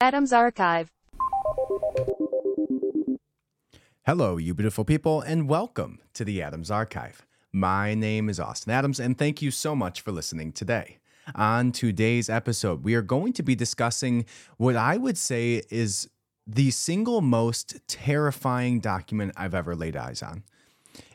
Adams Archive. Hello, you beautiful people, and welcome to the Adams Archive. My name is Austin Adams, and thank you so much for listening today. On today's episode, we are going to be discussing what I would say is the single most terrifying document I've ever laid eyes on.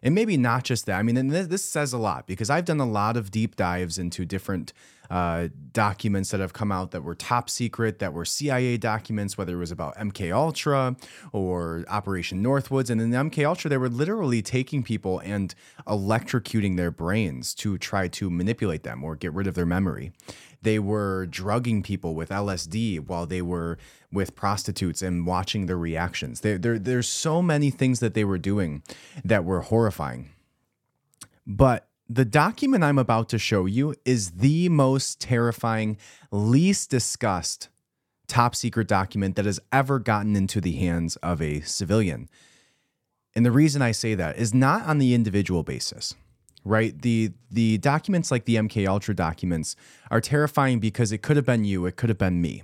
And maybe not just that. I mean, and this, this says a lot because I've done a lot of deep dives into different uh, documents that have come out that were top secret, that were CIA documents, whether it was about MK Ultra or Operation Northwoods. And in MK Ultra, they were literally taking people and electrocuting their brains to try to manipulate them or get rid of their memory. They were drugging people with LSD while they were with prostitutes and watching their reactions. There, there, there's so many things that they were doing that were horrifying. But the document I'm about to show you is the most terrifying, least discussed top secret document that has ever gotten into the hands of a civilian. And the reason I say that is not on the individual basis right? The the documents like the MK Ultra documents are terrifying because it could have been you, it could have been me.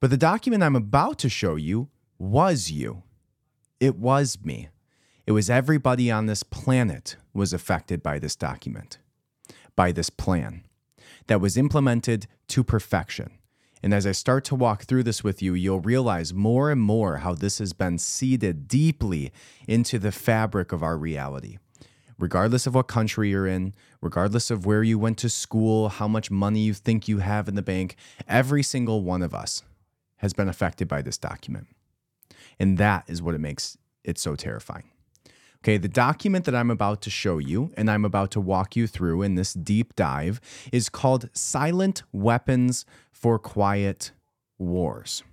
But the document I'm about to show you was you. It was me. It was everybody on this planet was affected by this document, by this plan that was implemented to perfection. And as I start to walk through this with you, you'll realize more and more how this has been seeded deeply into the fabric of our reality regardless of what country you're in, regardless of where you went to school, how much money you think you have in the bank, every single one of us has been affected by this document. And that is what it makes it so terrifying. Okay, the document that I'm about to show you and I'm about to walk you through in this deep dive is called Silent Weapons for Quiet Wars.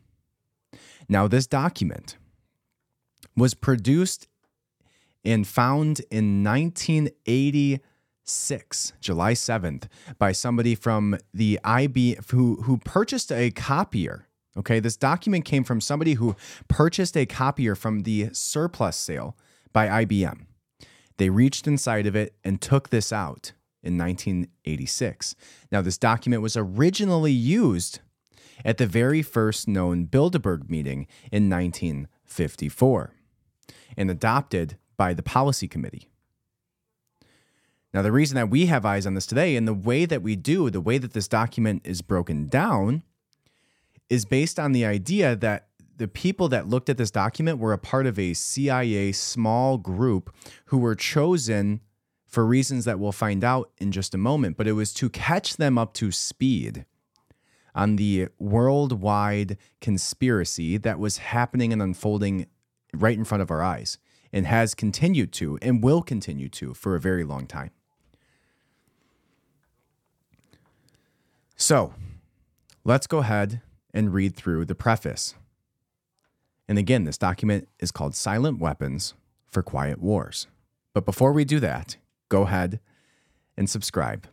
Now, this document was produced and found in 1986, July 7th, by somebody from the IB who who purchased a copier. Okay, this document came from somebody who purchased a copier from the surplus sale by IBM. They reached inside of it and took this out in 1986. Now, this document was originally used at the very first known Bilderberg meeting in 1954 and adopted by the policy committee. Now, the reason that we have eyes on this today and the way that we do, the way that this document is broken down, is based on the idea that the people that looked at this document were a part of a CIA small group who were chosen for reasons that we'll find out in just a moment, but it was to catch them up to speed on the worldwide conspiracy that was happening and unfolding right in front of our eyes and has continued to and will continue to for a very long time. So let's go ahead and read through the preface. And again, this document is called Silent Weapons for Quiet Wars. But before we do that, go ahead and subscribe.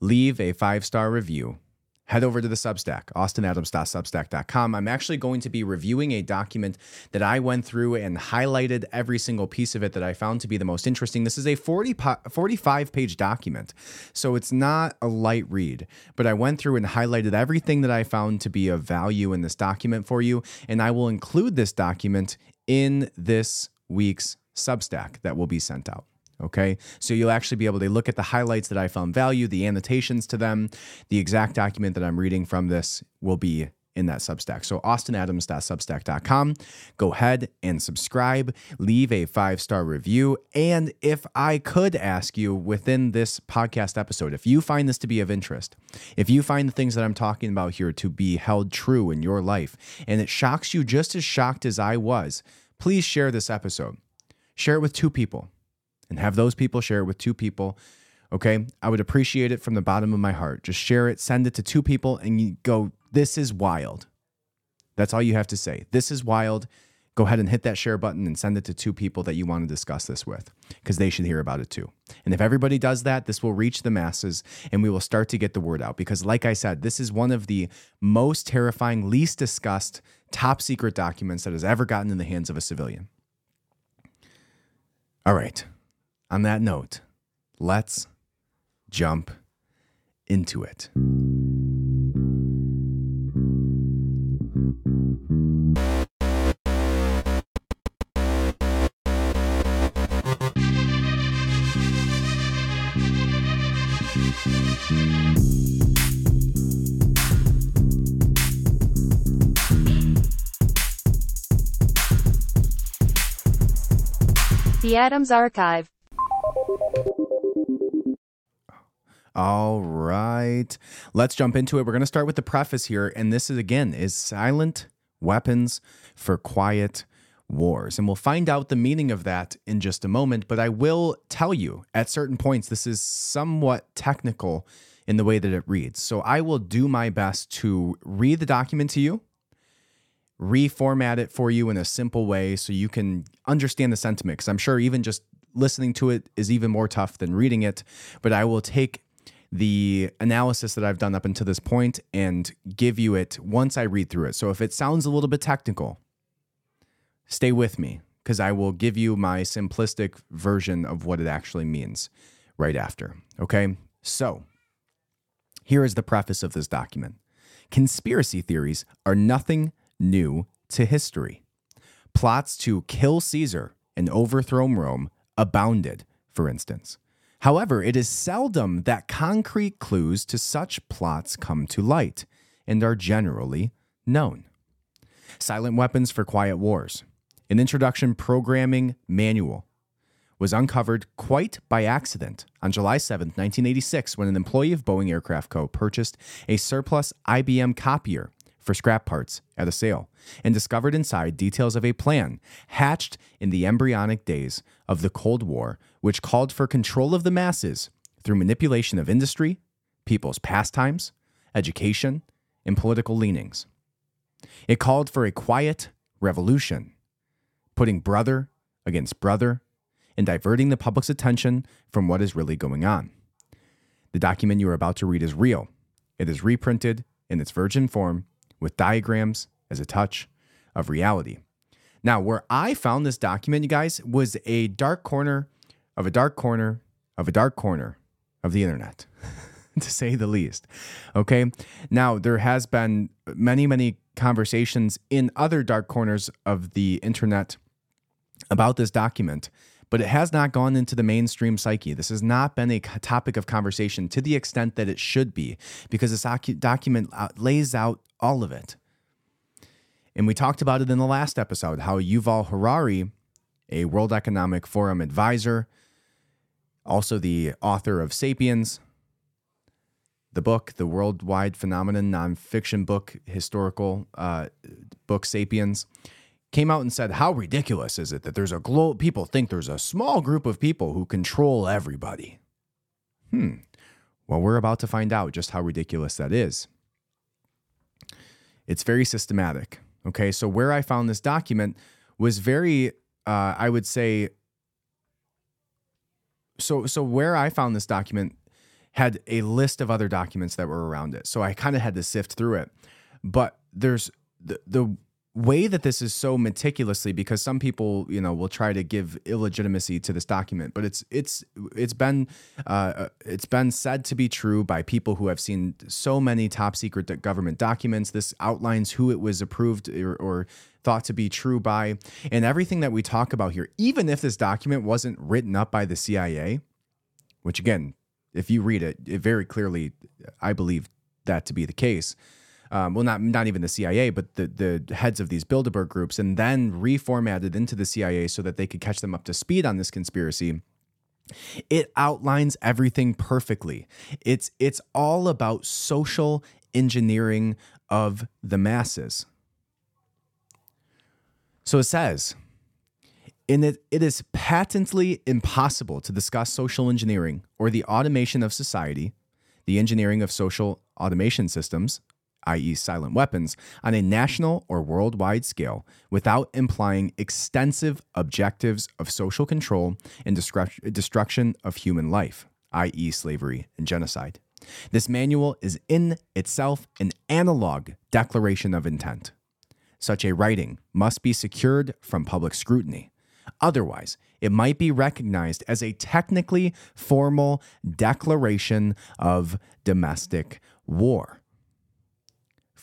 Leave a five star review head over to the Substack, austinadams.substack.com. I'm actually going to be reviewing a document that I went through and highlighted every single piece of it that I found to be the most interesting. This is a 40 45 page document, so it's not a light read, but I went through and highlighted everything that I found to be of value in this document for you, and I will include this document in this week's Substack that will be sent out. Okay, so you'll actually be able to look at the highlights that I found value, the annotations to them, the exact document that I'm reading from this will be in that Substack. So austinadams.substack.com. Go ahead and subscribe, leave a five star review. And if I could ask you within this podcast episode, if you find this to be of interest, if you find the things that I'm talking about here to be held true in your life, and it shocks you just as shocked as I was, please share this episode. Share it with two people and have those people share it with two people. Okay. I would appreciate it from the bottom of my heart. Just share it, send it to two people, and you go, This is wild. That's all you have to say. This is wild. Go ahead and hit that share button and send it to two people that you want to discuss this with because they should hear about it too. And if everybody does that, this will reach the masses and we will start to get the word out. Because, like I said, this is one of the most terrifying, least discussed, top secret documents that has ever gotten in the hands of a civilian. All right on that note, let's jump into it. The Adams Archive. All right. Let's jump into it. We're going to start with the preface here. And this is, again, is Silent Weapons for Quiet Wars. And we'll find out the meaning of that in just a moment. But I will tell you at certain points, this is somewhat technical in the way that it reads. So I will do my best to read the document to you, reformat it for you in a simple way so you can understand the sentiment. Because I'm sure even just listening to it is even more tough than reading it. But I will take the analysis that I've done up until this point and give you it once I read through it. So if it sounds a little bit technical, stay with me because I will give you my simplistic version of what it actually means right after. Okay? So here is the preface of this document Conspiracy theories are nothing new to history. Plots to kill Caesar and overthrow Rome abounded, for instance. However, it is seldom that concrete clues to such plots come to light and are generally known. Silent Weapons for Quiet Wars, an introduction programming manual, was uncovered quite by accident on July 7, 1986, when an employee of Boeing Aircraft Co. purchased a surplus IBM copier for scrap parts at a sale and discovered inside details of a plan hatched in the embryonic days of the Cold War, which called for control of the masses through manipulation of industry, people's pastimes, education, and political leanings. It called for a quiet revolution, putting brother against brother and diverting the public's attention from what is really going on. The document you are about to read is real. It is reprinted in its virgin form with diagrams as a touch of reality. Now, where I found this document, you guys, was a dark corner of a dark corner of a dark corner of the internet, to say the least. Okay. Now, there has been many, many conversations in other dark corners of the internet about this document, but it has not gone into the mainstream psyche. This has not been a topic of conversation to the extent that it should be, because this document uh, lays out all of it. And we talked about it in the last episode how Yuval Harari, a World Economic Forum advisor, also the author of Sapiens, the book, the worldwide phenomenon nonfiction book, historical uh, book Sapiens, came out and said, How ridiculous is it that there's a glo- people think there's a small group of people who control everybody? Hmm. Well, we're about to find out just how ridiculous that is. It's very systematic. Okay. So, where I found this document was very, uh, I would say, so, so where I found this document had a list of other documents that were around it. So I kind of had to sift through it. But there's the, the way that this is so meticulously because some people you know will try to give illegitimacy to this document but it's it's it's been uh, it's been said to be true by people who have seen so many top secret government documents. This outlines who it was approved or, or thought to be true by. And everything that we talk about here even if this document wasn't written up by the CIA which again if you read it it very clearly I believe that to be the case um, well, not not even the CIA, but the the heads of these Bilderberg groups, and then reformatted into the CIA so that they could catch them up to speed on this conspiracy. It outlines everything perfectly. It's it's all about social engineering of the masses. So it says, in it, it is patently impossible to discuss social engineering or the automation of society, the engineering of social automation systems, i.e., silent weapons, on a national or worldwide scale without implying extensive objectives of social control and destruction of human life, i.e., slavery and genocide. This manual is in itself an analog declaration of intent. Such a writing must be secured from public scrutiny. Otherwise, it might be recognized as a technically formal declaration of domestic war.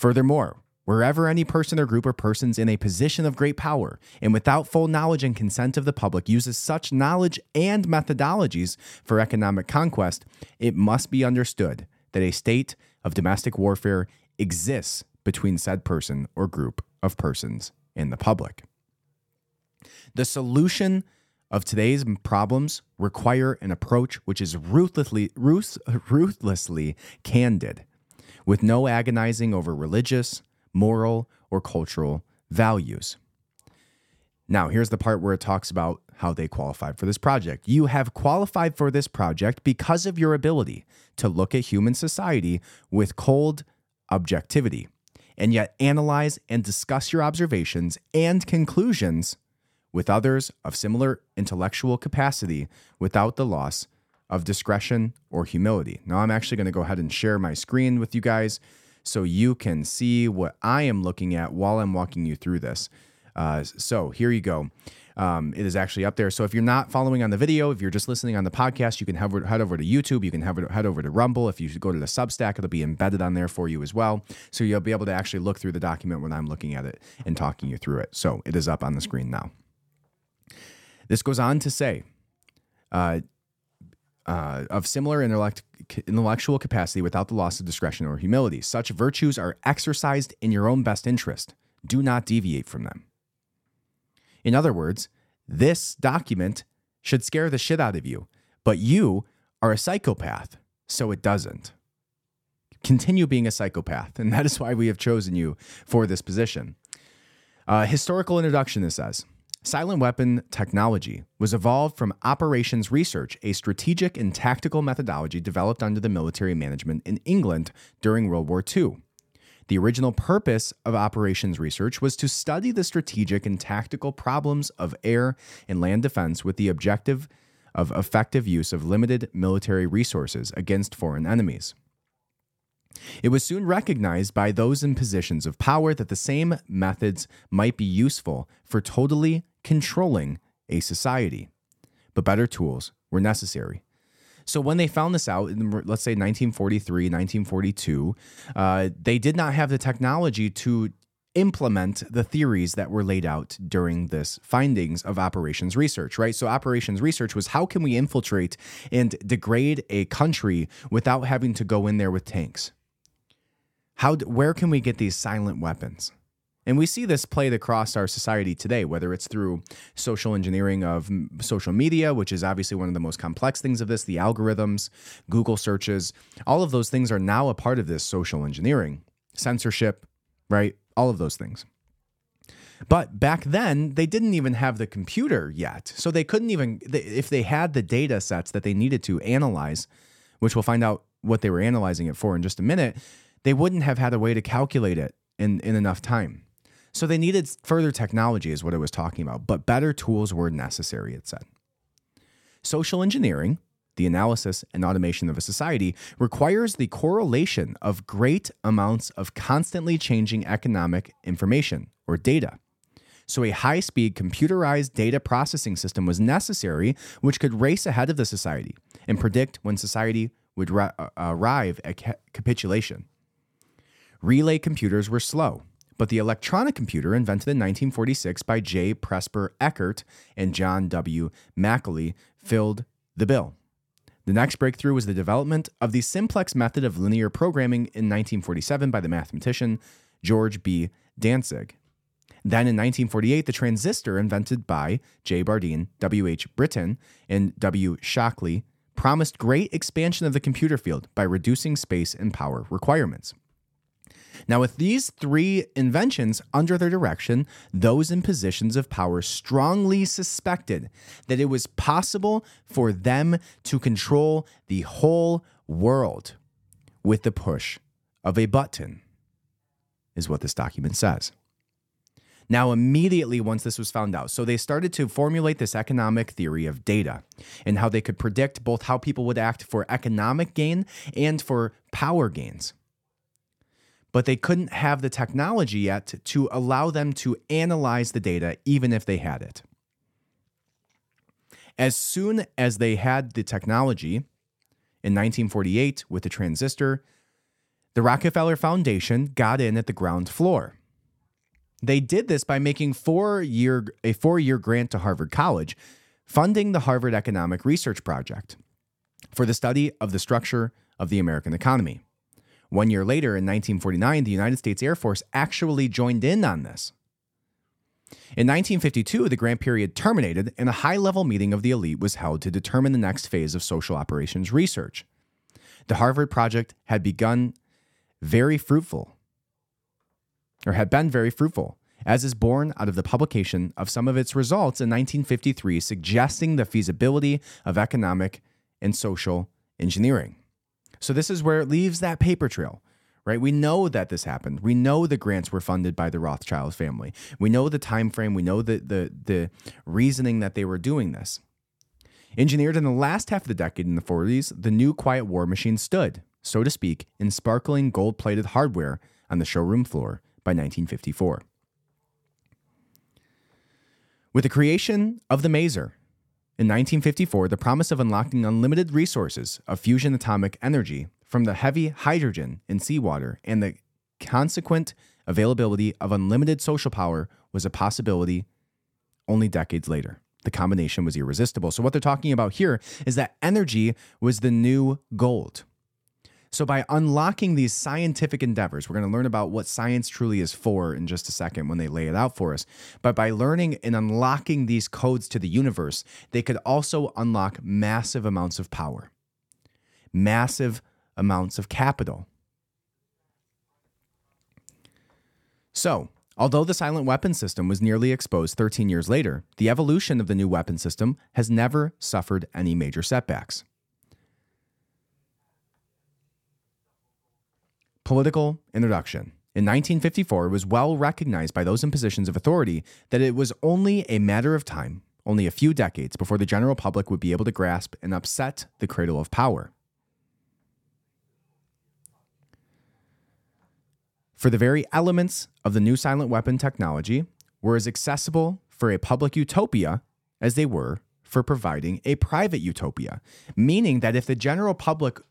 Furthermore, Wherever any person or group or persons in a position of great power and without full knowledge and consent of the public uses such knowledge and methodologies for economic conquest, it must be understood that a state of domestic warfare exists between said person or group of persons and the public. The solution of today's problems require an approach which is ruthlessly, ruth, ruthlessly candid, with no agonizing over religious, moral, or cultural values. Now, here's the part where it talks about how they qualified for this project. You have qualified for this project because of your ability to look at human society with cold objectivity and yet analyze and discuss your observations and conclusions with others of similar intellectual capacity without the loss of discretion or humility. Now, I'm actually going to go ahead and share my screen with you guys so you can see what I am looking at while I'm walking you through this. Uh, so, here you go. Um, it is actually up there. So if you're not following on the video, if you're just listening on the podcast, you can head over, to YouTube. You can head over, head over to Rumble. If you go to the Substack, it'll be embedded on there for you as well. So you'll be able to actually look through the document when I'm looking at it and talking you through it. So it is up on the screen now. This goes on to say, uh, uh, of similar intellect, intellectual capacity without the loss of discretion or humility. Such virtues are exercised in your own best interest. Do not deviate from them. In other words, this document should scare the shit out of you, but you are a psychopath, so it doesn't. Continue being a psychopath, and that is why we have chosen you for this position. Uh, historical introduction, this says. Silent weapon technology was evolved from operations research, a strategic and tactical methodology developed under the military management in England during World War II. The original purpose of operations research was to study the strategic and tactical problems of air and land defense with the objective of effective use of limited military resources against foreign enemies. It was soon recognized by those in positions of power that the same methods might be useful for totally controlling a society, but better tools were necessary. So when they found this out in, let's say, 1943, 1942, uh, they did not have the technology to implement the theories that were laid out during this findings of operations research right? So operations research was how can we infiltrate and degrade a country without having to go in there with tanks? How where can we get these silent weapons and we see this played across our society today, whether it's through social engineering of social media, which is obviously one of the most complex things of this, the algorithms, Google searches, all of those things are now a part of this social engineering, censorship, right? All of those things. But back then, they didn't even have the computer yet. So they couldn't even, if they had the data sets that they needed to analyze, which we'll find out what they were analyzing it for in just a minute, they wouldn't have had a way to calculate it in, in enough time. So they needed further technology, is what I was talking about, but better tools were necessary, it said. Social engineering, the analysis and automation of a society, requires the correlation of great amounts of constantly changing economic information or data. So, a high speed computerized data processing system was necessary, which could race ahead of the society and predict when society would ra- uh, arrive at ca- capitulation. Relay computers were slow, but the electronic computer, invented in 1946 by J. Presper Eckert and John W. Mauchly, filled the bill. The next breakthrough was the development of the simplex method of linear programming in 1947 by the mathematician George B. Dantzig. Then in 1948, the transistor, invented by J. Bardeen, W. H. Brattain, and W. Shockley, promised great expansion of the computer field by reducing space and power requirements. Now, with these three inventions under their direction, those in positions of power strongly suspected that it was possible for them to control the whole world with the push of a button, is what this document says. Now, immediately once this was found out, so they started to formulate this economic theory of data and how they could predict both how people would act for economic gain and for power gains but they couldn't have the technology yet to allow them to analyze the data, even if they had it. As soon as they had the technology in 1948 with the transistor, The Rockefeller Foundation got in at the ground floor. They did this by making four year, a four year grant to Harvard College, funding the Harvard Economic Research Project for the study of the structure of the American economy. One year later, in 1949, the United States Air Force actually joined in on this. In 1952, the grant period terminated, and a high level meeting of the elite was held to determine the next phase of social operations research. The Harvard Project had begun very fruitful, or had been very fruitful, as is born out of the publication of some of its results in 1953, suggesting the feasibility of economic and social engineering. So, this is where it leaves that paper trail right? We know that this happened. We know the grants were funded by the rothschild family. We know the time frame we know the the, the reasoning that they were doing this. Engineered in the last half of the decade in the 40s the new quiet war machine stood so to speak in sparkling gold plated hardware on the showroom floor by 1954 with the creation of the maser in 1954, the promise of unlocking unlimited resources of fusion atomic energy from the heavy hydrogen in seawater and the consequent availability of unlimited social power was a possibility only decades later. The combination was irresistible. So, what they're talking about here is that energy was the new gold. So, by unlocking these scientific endeavors, we're going to learn about what science truly is for in just a second when they lay it out for us. But by learning and unlocking these codes to the universe, they could also unlock massive amounts of power, massive amounts of capital. So, although the silent weapon system was nearly exposed 13 years later, the evolution of the new weapon system has never suffered any major setbacks. Political introduction. In 1954, it was well recognized by those in positions of authority that it was only a matter of time, only a few decades, before the general public would be able to grasp and upset the cradle of power. For the very elements of the new silent weapon technology were as accessible for a public utopia as they were for providing a private utopia, meaning that if the general public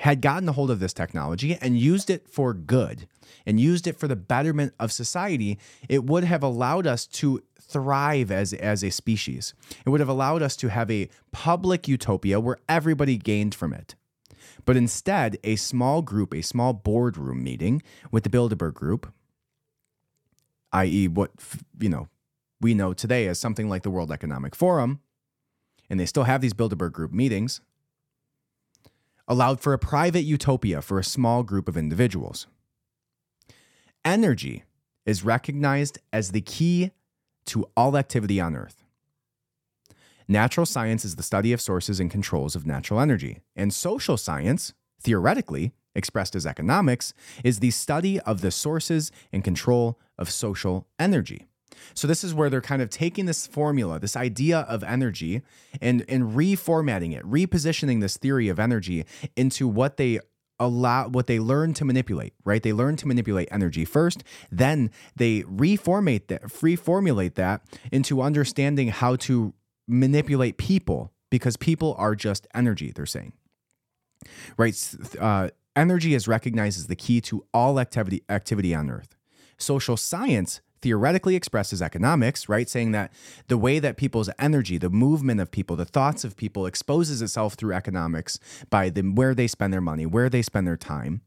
had gotten a hold of this technology and used it for good and used it for the betterment of society, it would have allowed us to thrive as, as a species. It would have allowed us to have a public utopia where everybody gained from it. But instead, a small group, a small boardroom meeting with the Bilderberg Group, i.e., what you know we know today as something like the World Economic Forum, and they still have these Bilderberg Group meetings allowed for a private utopia for a small group of individuals. Energy is recognized as the key to all activity on Earth. Natural science is the study of sources and controls of natural energy, and social science, theoretically expressed as economics, is the study of the sources and control of social energy. So this is where they're kind of taking this formula, this idea of energy, and and reformatting it, repositioning this theory of energy into what they allow what they learn to manipulate, right? They learn to manipulate energy first, then they reformate that, reformulate that into understanding how to manipulate people because people are just energy, they're saying. Right? Uh, energy is recognized as the key to all activity activity on earth. Social science theoretically expresses economics, right? Saying that the way that people's energy, the movement of people, the thoughts of people exposes itself through economics by the, where they spend their money, where they spend their time,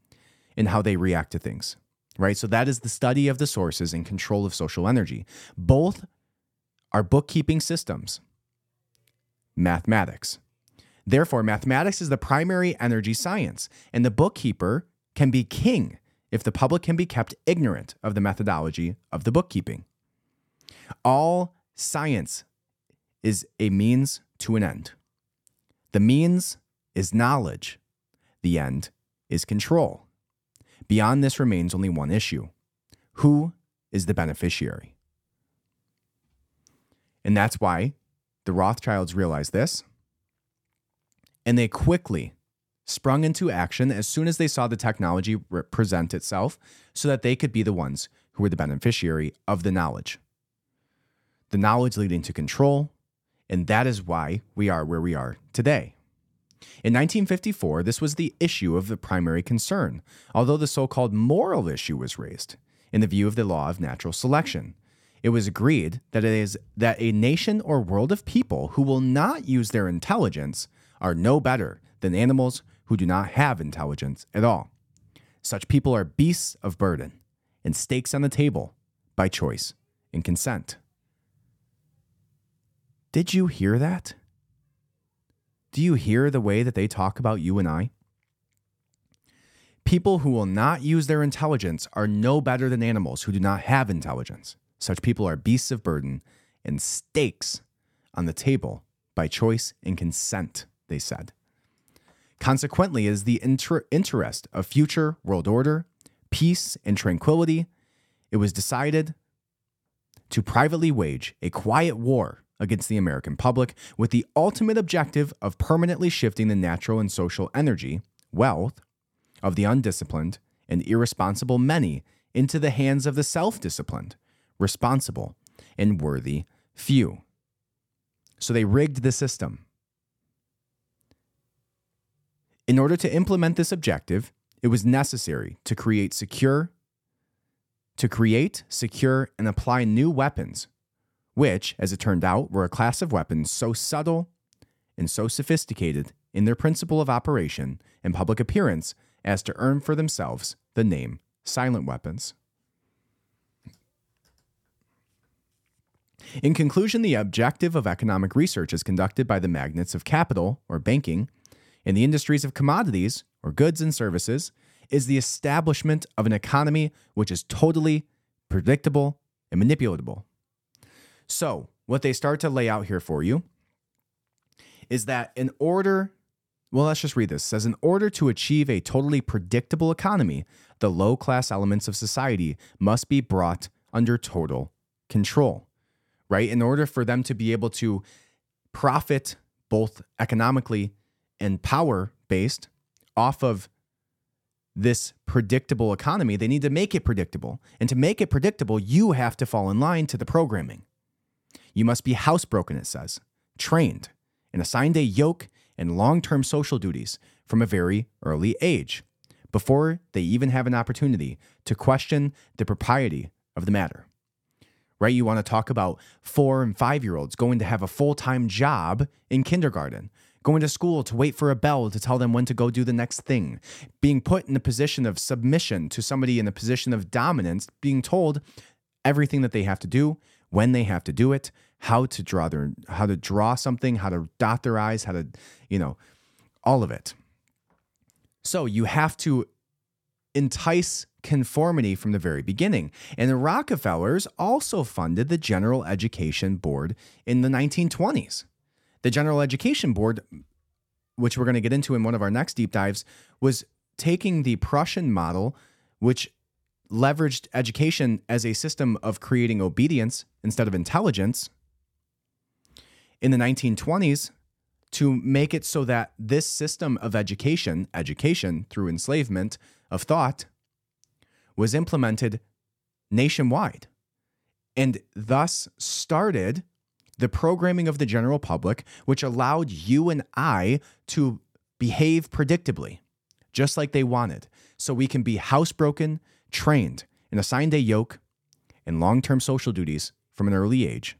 and how they react to things, right? So that is the study of the sources and control of social energy. Both are bookkeeping systems, mathematics. Therefore, mathematics is the primary energy science, and the bookkeeper can be king if the public can be kept ignorant of the methodology of the bookkeeping. All science is a means to an end. The means is knowledge, the end is control. Beyond this remains only one issue who is the beneficiary? And that's why the Rothschilds realized this, and they quickly sprung into action as soon as they saw the technology present itself so that they could be the ones who were the beneficiary of the knowledge. The knowledge leading to control, and that is why we are where we are today. In 1954, this was the issue of the primary concern, although the so called moral issue was raised in the view of the law of natural selection. It was agreed that it is that a nation or world of people who will not use their intelligence are no better than animals who do not have intelligence at all. Such people are beasts of burden and stakes on the table by choice and consent. Did you hear that? Do you hear the way that they talk about you and I? People who will not use their intelligence are no better than animals who do not have intelligence. Such people are beasts of burden and stakes on the table by choice and consent, they said. Consequently, is the inter- interest of future world order, peace, and tranquility, it was decided to privately wage a quiet war against the American public with the ultimate objective of permanently shifting the natural and social energy, wealth, of the undisciplined and irresponsible many into the hands of the self disciplined, responsible, and worthy few. So they rigged the system. In order to implement this objective, it was necessary to create secure to create, secure, and apply new weapons, which, as it turned out, were a class of weapons so subtle and so sophisticated in their principle of operation and public appearance as to earn for themselves the name silent weapons. In conclusion, the objective of economic research is conducted by the magnates of capital, or banking, in the industries of commodities, or goods and services, is the establishment of an economy which is totally predictable and manipulatable. So, what they start to lay out here for you is that in order, well, let's just read this. It says, in order to achieve a totally predictable economy, the low class elements of society must be brought under total control, right? In order for them to be able to profit both economically and power based off of this predictable economy, they need to make it predictable. And to make it predictable, you have to fall in line to the programming. You must be housebroken, it says, trained, and assigned a yoke and long term social duties from a very early age, before they even have an opportunity to question the propriety of the matter. Right? You want to talk about four and five year olds going to have a full time job in kindergarten going to school to wait for a bell to tell them when to go do the next thing, being put in a position of submission to somebody in a position of dominance, being told everything that they have to do, when they have to do it, how to draw their how to draw something, how to dot their eyes, how to, you know, all of it. So you have to entice conformity from the very beginning. And the Rockefellers also funded the General Education Board in the 1920s. The General Education Board, which we're going to get into in one of our next deep dives, was taking the Prussian model, which leveraged education as a system of creating obedience instead of intelligence in the 1920s to make it so that this system of education, education through enslavement of thought, was implemented nationwide and thus started the programming of the general public, which allowed you and I to behave predictably, just like they wanted, so we can be housebroken, trained, and assigned a yoke and long term social duties from an early age,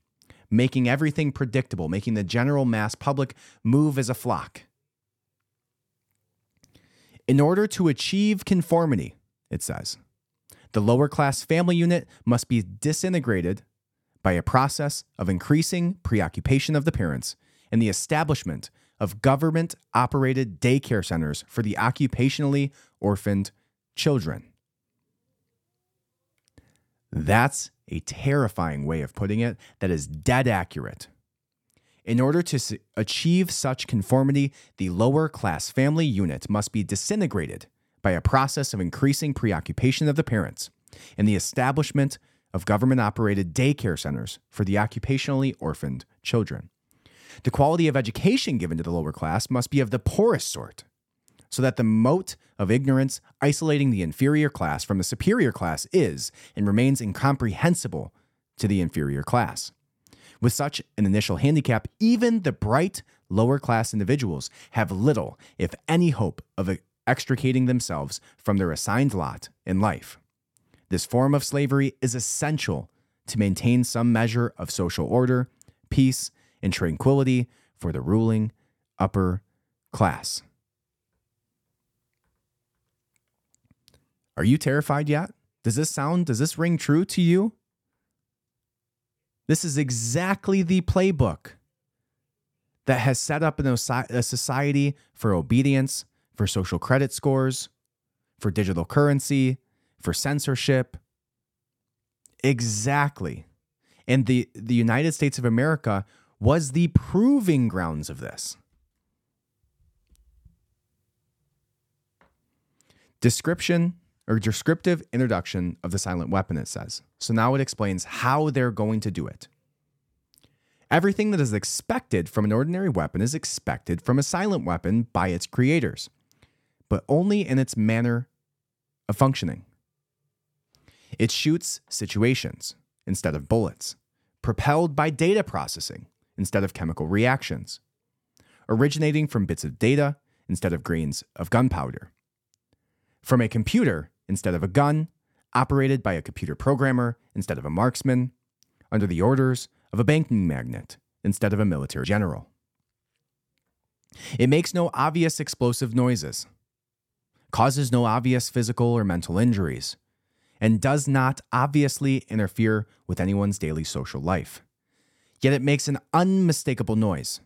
making everything predictable, making the general mass public move as a flock. In order to achieve conformity, it says, the lower class family unit must be disintegrated by a process of increasing preoccupation of the parents and the establishment of government operated daycare centers for the occupationally orphaned children. That's a terrifying way of putting it that is dead accurate. In order to achieve such conformity, the lower class family unit must be disintegrated by a process of increasing preoccupation of the parents and the establishment of government operated daycare centers for the occupationally orphaned children. The quality of education given to the lower class must be of the poorest sort, so that the moat of ignorance isolating the inferior class from the superior class is and remains incomprehensible to the inferior class. With such an initial handicap, even the bright, lower class individuals have little, if any, hope of extricating themselves from their assigned lot in life. This form of slavery is essential to maintain some measure of social order, peace, and tranquility for the ruling upper class. Are you terrified yet? Does this sound, does this ring true to you? This is exactly the playbook that has set up a society for obedience, for social credit scores, for digital currency, for censorship. Exactly. And the, the United States of America was the proving grounds of this. Description or descriptive introduction of the silent weapon, it says. So now it explains how they're going to do it. Everything that is expected from an ordinary weapon is expected from a silent weapon by its creators, but only in its manner of functioning. It shoots situations instead of bullets, propelled by data processing instead of chemical reactions, originating from bits of data instead of grains of gunpowder, from a computer instead of a gun, operated by a computer programmer instead of a marksman, under the orders of a banking magnate instead of a military general. It makes no obvious explosive noises, causes no obvious physical or mental injuries, and does not obviously interfere with anyone's daily social life. Yet it makes an unmistakable noise,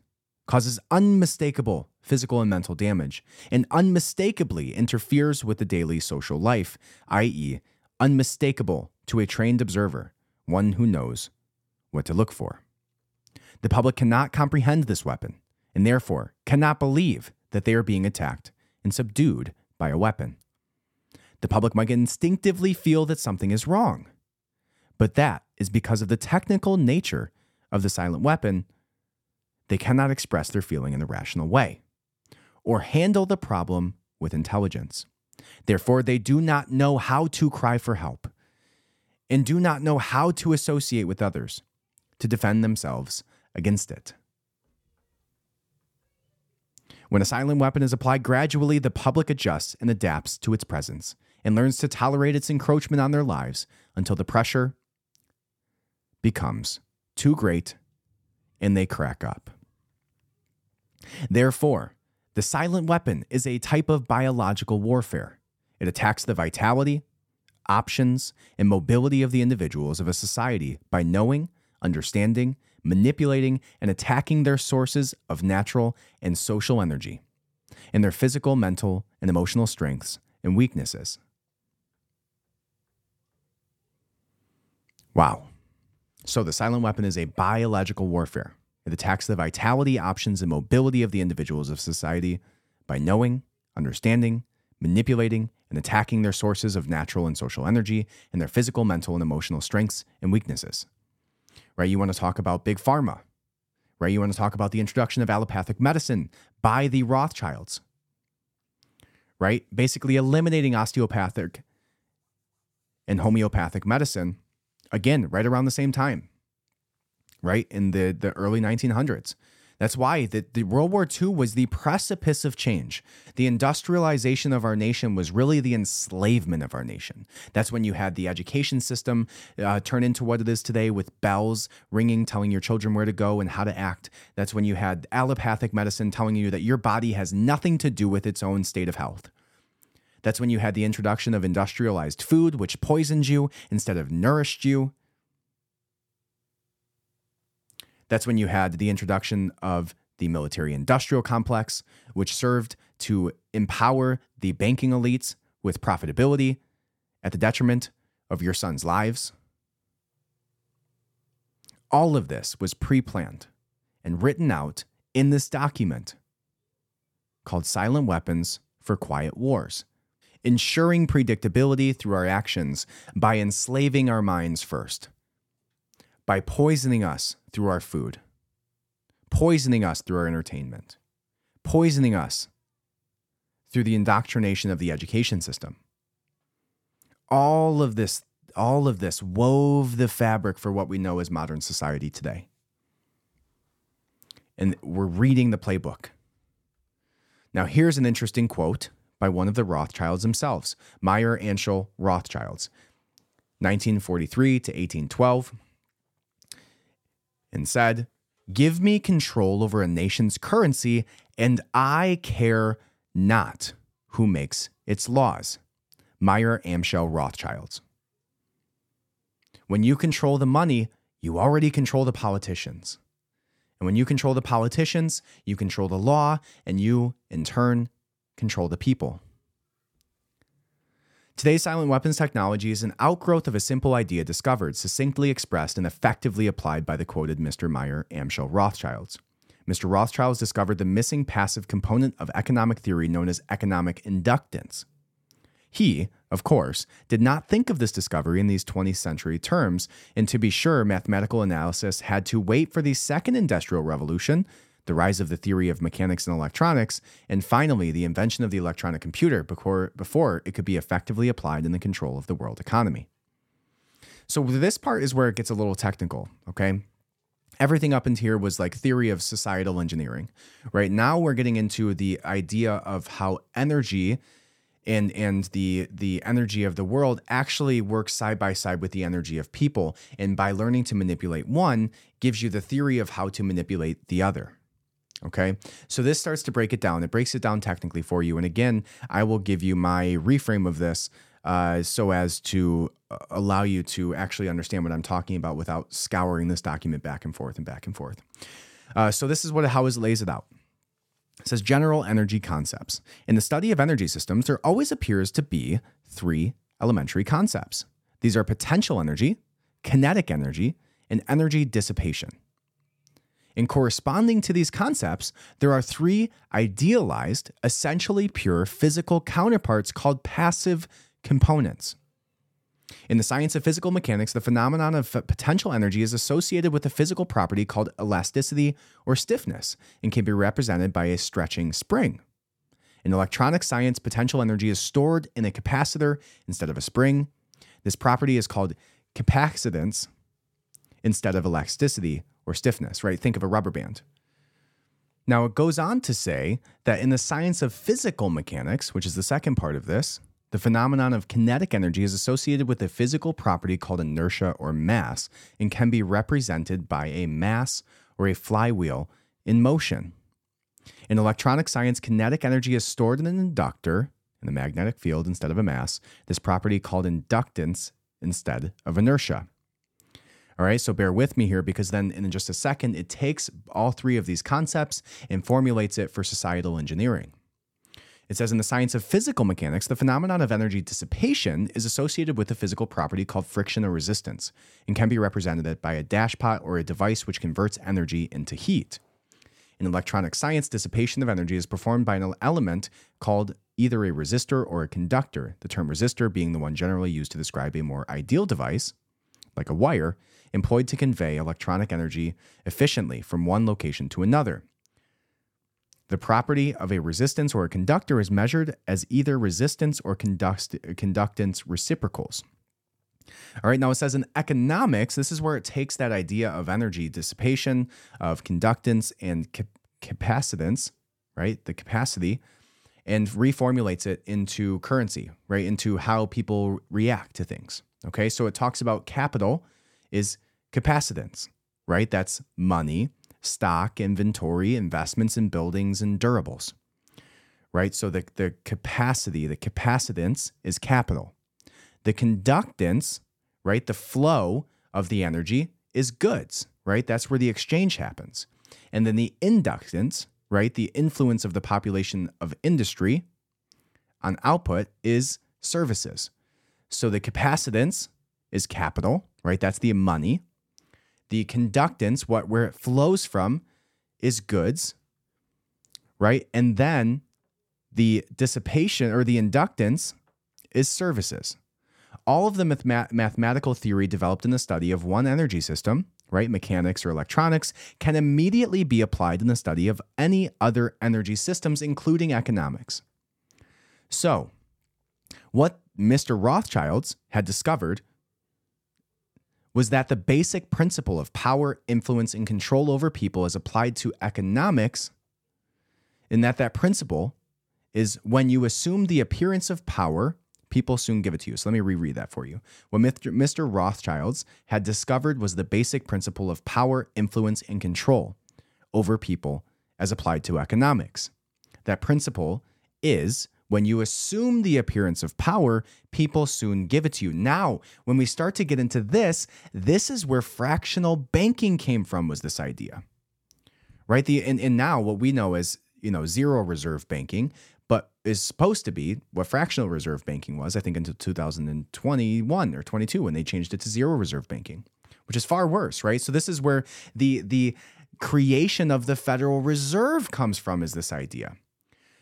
causes unmistakable physical and mental damage, and unmistakably interferes with the daily social life, i.e., unmistakable to a trained observer, one who knows what to look for. The public cannot comprehend this weapon, and therefore cannot believe that they are being attacked and subdued by a weapon. The public might instinctively feel that something is wrong, but that is because of the technical nature of the silent weapon. They cannot express their feeling in a rational way or handle the problem with intelligence. Therefore, they do not know how to cry for help and do not know how to associate with others to defend themselves against it. When a silent weapon is applied gradually, the public adjusts and adapts to its presence and learns to tolerate its encroachment on their lives until the pressure becomes too great and they crack up. Therefore, the silent weapon is a type of biological warfare. It attacks the vitality, options, and mobility of the individuals of a society by knowing, understanding, manipulating, and attacking their sources of natural and social energy, and their physical, mental, and emotional strengths and weaknesses. Wow. So the silent weapon is a biological warfare. It attacks the vitality, options, and mobility of the individuals of society by knowing, understanding, manipulating, and attacking their sources of natural and social energy and their physical, mental, and emotional strengths and weaknesses. Right? You want to talk about big pharma. Right? You want to talk about the introduction of allopathic medicine by the Rothschilds. Right? Basically eliminating osteopathic and homeopathic medicine again right around the same time right in the, the early 1900s. That's why the, the World War II was the precipice of change. The industrialization of our nation was really the enslavement of our nation. That's when you had the education system uh, turn into what it is today with bells ringing, telling your children where to go and how to act. That's when you had allopathic medicine telling you that your body has nothing to do with its own state of health. That's when you had the introduction of industrialized food, which poisoned you instead of nourished you. That's when you had the introduction of the military industrial complex, which served to empower the banking elites with profitability at the detriment of your son's lives. All of this was pre planned and written out in this document called Silent Weapons for Quiet Wars, ensuring predictability through our actions by enslaving our minds first by poisoning us through our food, poisoning us through our entertainment, poisoning us through the indoctrination of the education system. All of this all of this wove the fabric for what we know as modern society today. and we're reading the playbook. Now, here's an interesting quote by one of the Rothschilds themselves, Mayer Amschel Rothschilds, 1943 to 1812, and said, Give me control over a nation's currency, and I care not who makes its laws. Mayer Amschel Rothschilds. When you control the money, you already control the politicians. And when you control the politicians, you control the law, and you, in turn, control the people. Today's silent weapons technology is an outgrowth of a simple idea discovered, succinctly expressed, and effectively applied by the quoted Mr. Mayer Amschel Rothschilds. Mr. Rothschilds discovered the missing passive component of economic theory known as economic inductance. He, of course, did not think of this discovery in these 20th century terms, and to be sure, mathematical analysis had to wait for the second industrial revolution, the rise of the theory of mechanics and electronics, and finally the invention of the electronic computer before, before it could be effectively applied in the control of the world economy. So, this part is where it gets a little technical, okay? Everything up into here was like theory of societal engineering. Right now, we're getting into the idea of how energy and and the the energy of the world actually works side by side with the energy of people and by learning to manipulate one gives you the theory of how to manipulate the other okay so this starts to break it down it breaks it down technically for you and again i will give you my reframe of this uh, so as to uh, allow you to actually understand what i'm talking about without scouring this document back and forth and back and forth uh, so this is what how it lays it out it says general energy concepts. In the study of energy systems, there always appears to be three elementary concepts. These are potential energy, kinetic energy, and energy dissipation. In corresponding to these concepts, there are three idealized, essentially pure physical counterparts called passive components. In the science of physical mechanics, the phenomenon of potential energy is associated with a physical property called elasticity or stiffness and can be represented by a stretching spring. In electronic science, potential energy is stored in a capacitor instead of a spring. This property is called capacitance instead of elasticity or stiffness, right? Think of a rubber band. Now, it goes on to say that in the science of physical mechanics, which is the second part of this, the phenomenon of kinetic energy is associated with a physical property called inertia or mass and can be represented by a mass or a flywheel in motion. In electronic science, kinetic energy is stored in an inductor in the magnetic field instead of a mass, this property called inductance instead of inertia. All right, so bear with me here because then in just a second, it takes all three of these concepts and formulates it for societal engineering. It says in the science of physical mechanics, the phenomenon of energy dissipation is associated with a physical property called friction or resistance and can be represented by a dashpot or a device which converts energy into heat. In electronic science, dissipation of energy is performed by an element called either a resistor or a conductor, the term resistor being the one generally used to describe a more ideal device, like a wire, employed to convey electronic energy efficiently from one location to another. The property of a resistance or a conductor is measured as either resistance or conduct- conductance reciprocals. All right, now it says in economics, this is where it takes that idea of energy dissipation, of conductance and cap- capacitance, right? The capacity, and reformulates it into currency, right? Into how people react to things. Okay, so it talks about capital is capacitance, right? That's money stock, inventory, investments in buildings and durables. Right? So the, the capacity, the capacitance is capital. The conductance, right? The flow of the energy is goods, right? That's where the exchange happens. And then the inductance, right? The influence of the population of industry on output is services. So the capacitance is capital, right? That's the money. The conductance, what where it flows from, is goods, right? And then the dissipation or the inductance is services. All of the math- mathematical theory developed in the study of one energy system, right, mechanics or electronics, can immediately be applied in the study of any other energy systems, including economics. So, what Mr. Rothschilds had discovered was that the basic principle of power, influence, and control over people is applied to economics, and that that principle is when you assume the appearance of power, people soon give it to you. So let me reread that for you. What Mr. Rothschilds had discovered was the basic principle of power, influence, and control over people as applied to economics. That principle is when you assume the appearance of power, people soon give it to you. Now, when we start to get into this, this is where fractional banking came from was this idea. Right? The and, and now what we know as, you know, zero reserve banking, but is supposed to be what fractional reserve banking was, I think until 2021 or 22 when they changed it to zero reserve banking, which is far worse, right? So this is where the the creation of the Federal Reserve comes from is this idea.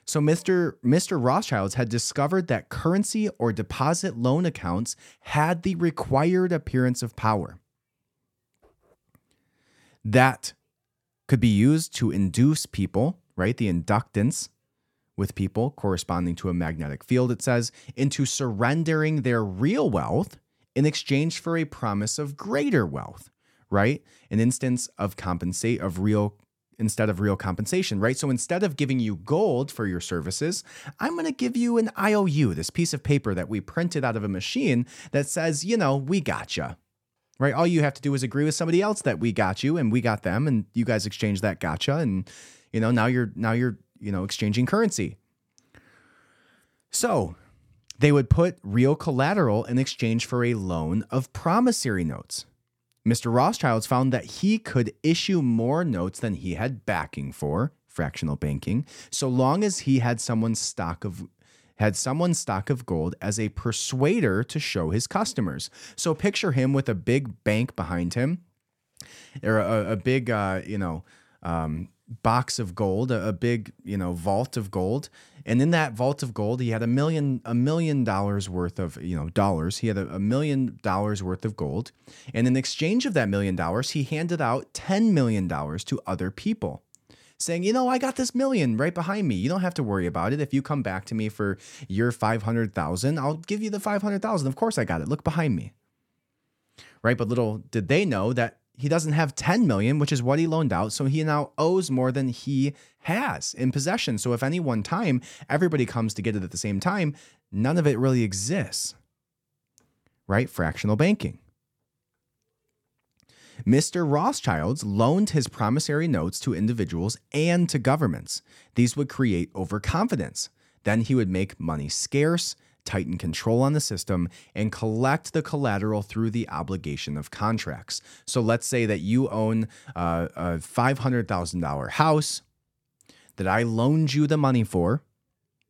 So Mr. Mr. Rothschilds had discovered that currency or deposit loan accounts had the required appearance of power. That could be used to induce people, right? The inductance with people corresponding to a magnetic field, it says, into surrendering their real wealth in exchange for a promise of greater wealth, right? An instance of compensate of real instead of real compensation, right? So instead of giving you gold for your services, I'm going to give you an IOU, this piece of paper that we printed out of a machine that says, you know, we got you. Right? All you have to do is agree with somebody else that we got you and we got them and you guys exchange that gotcha and you know, now you're now you're, you know, exchanging currency. So, they would put real collateral in exchange for a loan of promissory notes. Mr. Rothschilds found that he could issue more notes than he had backing for fractional banking, so long as he had someone's stock of had someone's stock of gold as a persuader to show his customers. So picture him with a big bank behind him, or a, a big, uh, you know, um, box of gold, a, a big, you know, vault of gold, and in that vault of gold, he had a million a million dollars worth of you know dollars. He had a, a million dollars worth of gold, and in exchange of that million dollars, he handed out ten million dollars to other people saying, you know, I got this million right behind me. You don't have to worry about it. If you come back to me for your 500,000, I'll give you the 500,000. Of course I got it. Look behind me. Right? But little did they know that he doesn't have 10 million, which is what he loaned out. So he now owes more than he has in possession. So if any one time everybody comes to get it at the same time, none of it really exists. Right? Fractional banking. Mr. Rothschilds loaned his promissory notes to individuals and to governments. These would create overconfidence. Then he would make money scarce tighten control on the system, and collect the collateral through the obligation of contracts. So let's say that you own uh, a $500,000 house that I loaned you the money for,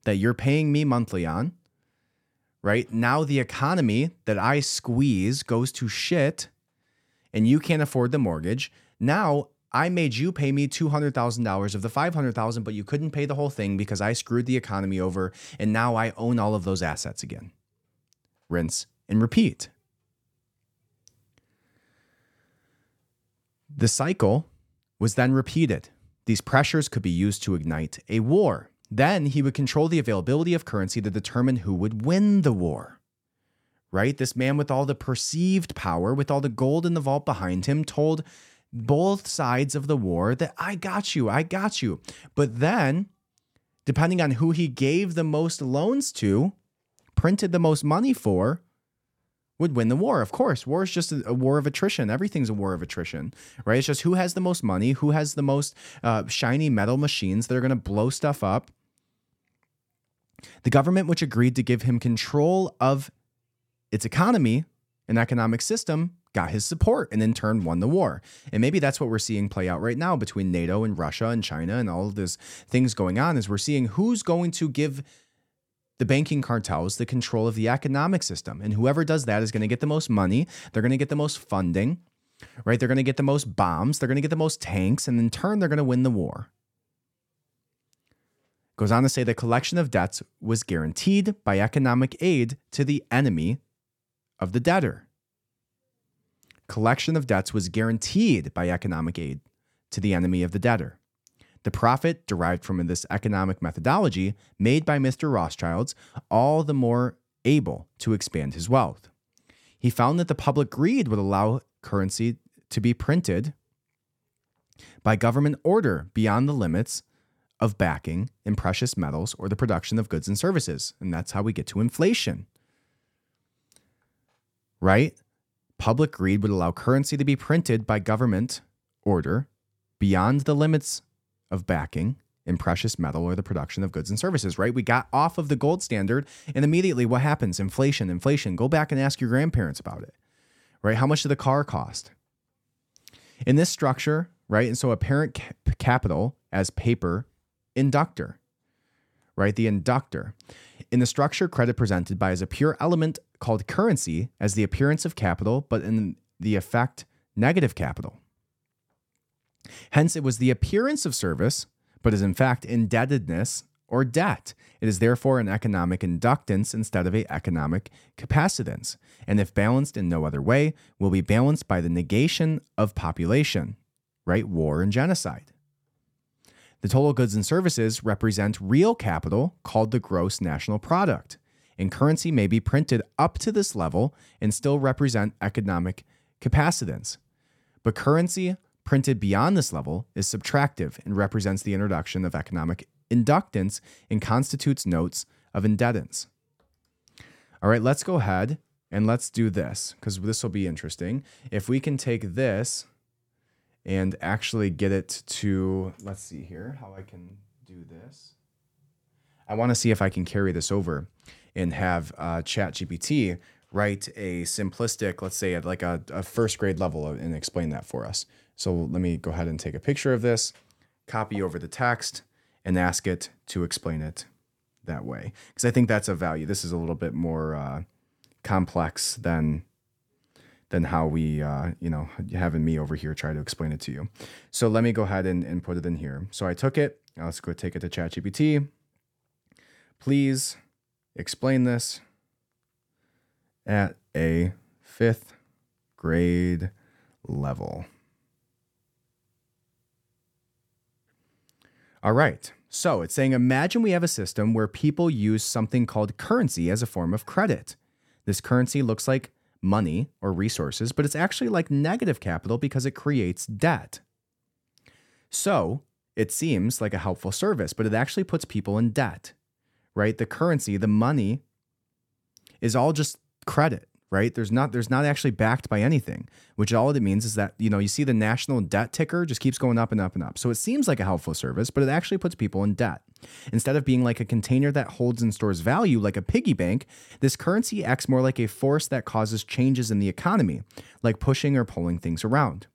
that you're paying me monthly on, right? Now the economy that I squeeze goes to shit and you can't afford the mortgage. Now I made you pay me $200,000 of the 500,000 but you couldn't pay the whole thing because I screwed the economy over and now I own all of those assets again. Rinse and repeat. The cycle was then repeated. These pressures could be used to ignite a war. Then he would control the availability of currency to determine who would win the war. Right? This man with all the perceived power, with all the gold in the vault behind him, told both sides of the war that I got you, I got you. But then, depending on who he gave the most loans to, printed the most money for, would win the war. Of course, war is just a, war of attrition. Everything's a war of attrition, right? It's just who has the most money, who has the most uh, shiny metal machines that are going to blow stuff up. The government, which agreed to give him control of its economy and economic system, got his support and in turn won the war. And maybe that's what we're seeing play out right now between NATO and Russia and China and all of these things going on is we're seeing who's going to give the banking cartels the control of the economic system. And whoever does that is going to get the most money, they're going to get the most funding, right? They're going to get the most bombs, they're going to get the most tanks, and in turn they're going to win the war. Goes on to say the collection of debts was guaranteed by economic aid to the enemy of the debtor collection of debts was guaranteed by economic aid to the enemy of the debtor. The profit derived from this economic methodology made by Mr. Rothschilds all the more able to expand his wealth. He found that the public greed would allow currency to be printed by government order beyond the limits of backing in precious metals or the production of goods and services. And that's how we get to inflation. Right? Public greed would allow currency to be printed by government order beyond the limits of backing in precious metal or the production of goods and services, right? We got off of the gold standard and immediately what happens? Inflation, inflation. Go back and ask your grandparents about it, right? How much did the car cost? In this structure, right? And so a parent capital as paper inductor, right? The inductor. In the structure, credit presented by as a pure element called currency as the appearance of capital, but in the effect, negative capital. Hence, it was the appearance of service, but is in fact indebtedness or debt. It is therefore an economic inductance instead of a economic capacitance, and if balanced in no other way, will be balanced by the negation of population, right? War and genocide. The total goods and services represent real capital called the gross national product, and currency may be printed up to this level and still represent economic capacitance. But currency printed beyond this level is subtractive and represents the introduction of economic inductance and constitutes notes of indebtedness. All right, let's go ahead and let's do this because this will be interesting. If we can take this and actually get it to, let's see here how I can do this. I want to see if I can carry this over and have uh, ChatGPT write a simplistic, let's say like a, a first grade level and explain that for us. So let me go ahead and take a picture of this, copy over the text, and ask it to explain it that way. Because I think that's a value. This is a little bit more uh, complex than than how we, uh, you know, having me over here try to explain it to you. So let me go ahead and, and put it in here. So I took it. Let's go take it to ChatGPT. Please explain this at a fifth grade level. All right. So it's saying imagine we have a system where people use something called currency as a form of credit. This currency looks like money or resources, but it's actually like negative capital because it creates debt. So it seems like a helpful service, but it actually puts people in debt, right? The currency, the money, is all just credit right? There's not there's not actually backed by anything, which all it means is that you know you see the national debt ticker just keeps going up and up and up. So it seems like a helpful service, but it actually puts people in debt. Instead of being like a container that holds and stores value like a piggy bank, this currency acts more like a force that causes changes in the economy, like pushing or pulling things around.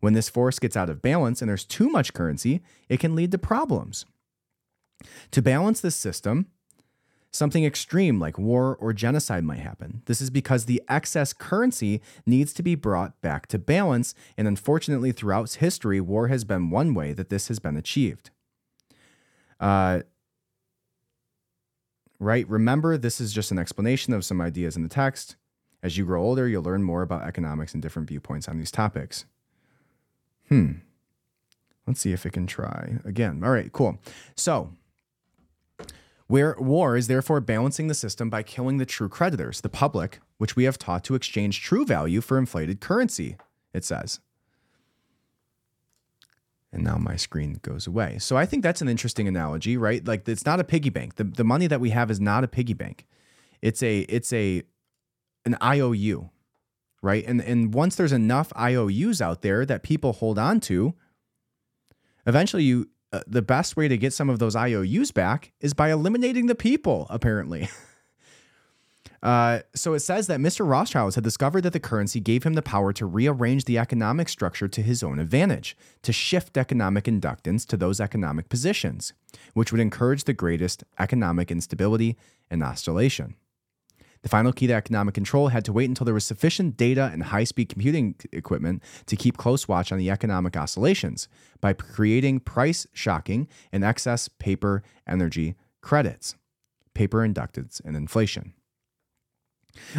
When this force gets out of balance and there's too much currency, it can lead to problems. To balance this system, Something extreme like war or genocide might happen. This is because the excess currency needs to be brought back to balance, and unfortunately, throughout history, war has been one way that this has been achieved. Uh, right? Remember, this is just an explanation of some ideas in the text. As you grow older, you'll learn more about economics and different viewpoints on these topics. Hmm. Let's see if it can try again. All right, cool. So, where war is therefore balancing the system by killing the true creditors, the public, which we have taught to exchange true value for inflated currency, it says. And now my screen goes away. So I think that's an interesting analogy, right? Like it's not a piggy bank. The, the money that we have is not a piggy bank. It's a it's a an IOU, right? And and once there's enough IOUs out there that people hold on to, eventually you uh, the best way to get some of those IOUs back is by eliminating the people, apparently. Uh, so it says that Mr. Rothschild had discovered that the currency gave him the power to rearrange the economic structure to his own advantage, to shift economic inductance to those economic positions, which would encourage the greatest economic instability and oscillation. The final key to economic control had to wait until there was sufficient data and high speed computing equipment to keep close watch on the economic oscillations by creating price shocking and excess paper energy credits, paper inductance, and inflation.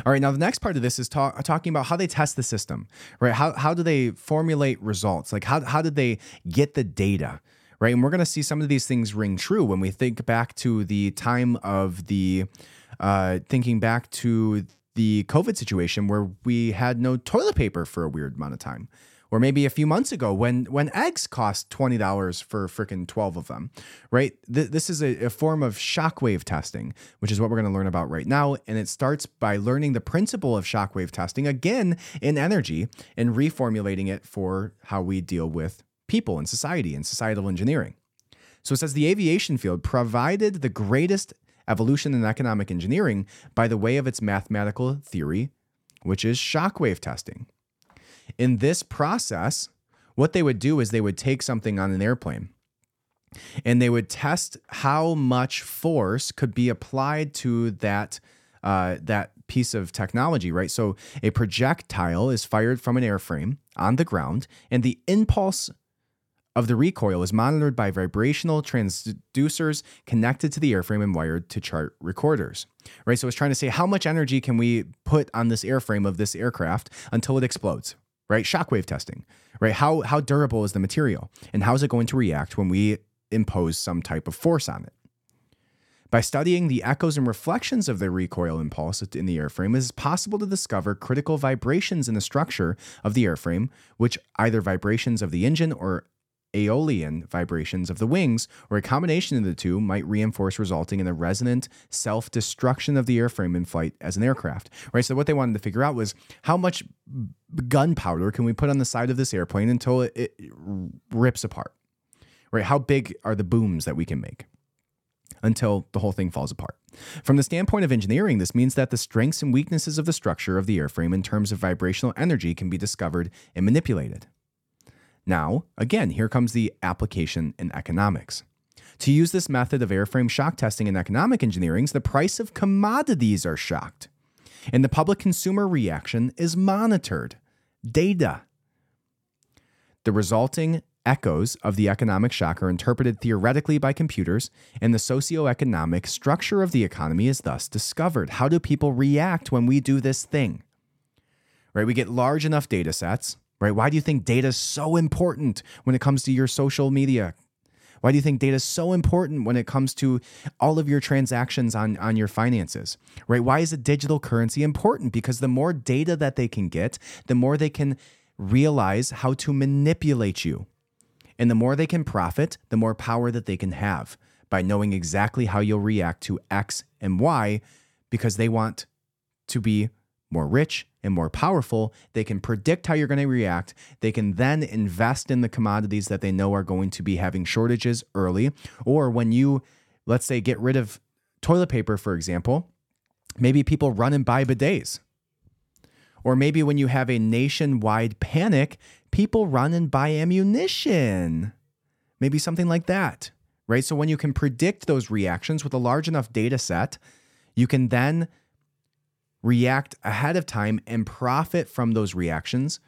All right, now the next part of this is talk, talking about how they test the system, right? How, how do they formulate results? Like, how, how did they get the data? Right. And we're going to see some of these things ring true when we think back to the time of the uh, thinking back to the COVID situation where we had no toilet paper for a weird amount of time. Or maybe a few months ago when when eggs cost twenty dollars for freaking twelve of them, right? Th- this is a, a form of shockwave testing, which is what we're going to learn about right now. And it starts by learning the principle of shockwave testing again in energy and reformulating it for how we deal with people and society and societal engineering. So it says the aviation field provided the greatest evolution in economic engineering by the way of its mathematical theory, which is shockwave testing. In this process, what they would do is they would take something on an airplane and they would test how much force could be applied to that uh, that piece of technology, right? So a projectile is fired from an airframe on the ground, and the impulse of the recoil is monitored by vibrational transducers connected to the airframe and wired to chart recorders. Right? So it's trying to say how much energy can we put on this airframe of this aircraft until it explodes, right? Shockwave testing, right? How how durable is the material and how is it going to react when we impose some type of force on it? By studying the echoes and reflections of the recoil impulse in the airframe, it is possible to discover critical vibrations in the structure of the airframe, which either vibrations of the engine or aeolian vibrations of the wings, or a combination of the two, might reinforce, resulting in the resonant self destruction of the airframe in flight as an aircraft. Right. So, what they wanted to figure out was how much gunpowder can we put on the side of this airplane until it, it rips apart? Right. How big are the booms that we can make? Until the whole thing falls apart. From the standpoint of engineering, this means that the strengths and weaknesses of the structure of the airframe in terms of vibrational energy can be discovered and manipulated. Now, again, here comes the application in economics. To use this method of airframe shock testing in economic engineering, the price of commodities are shocked, and the public consumer reaction is monitored. Data. The resulting echoes of the economic shock are interpreted theoretically by computers, and the socioeconomic structure of the economy is thus discovered. How do people react when we do this thing? Right? We get large enough data sets, right? Why do you think data is so important when it comes to your social media? Why do you think data is so important when it comes to all of your transactions on, on your finances? Right? Why is a digital currency important? Because the more data that they can get, the more they can realize how to manipulate you. And the more they can profit, the more power that they can have by knowing exactly how you'll react to X and Y because they want to be more rich and more powerful, they can predict how you're going to react. They can then invest in the commodities that they know are going to be having shortages early. Or when you, let's say, get rid of toilet paper, for example, maybe people run and buy bidets. Or maybe when you have a nationwide panic, people run and buy ammunition. Maybe something like that, right? So when you can predict those reactions with a large enough data set, you can then react ahead of time and profit from those reactions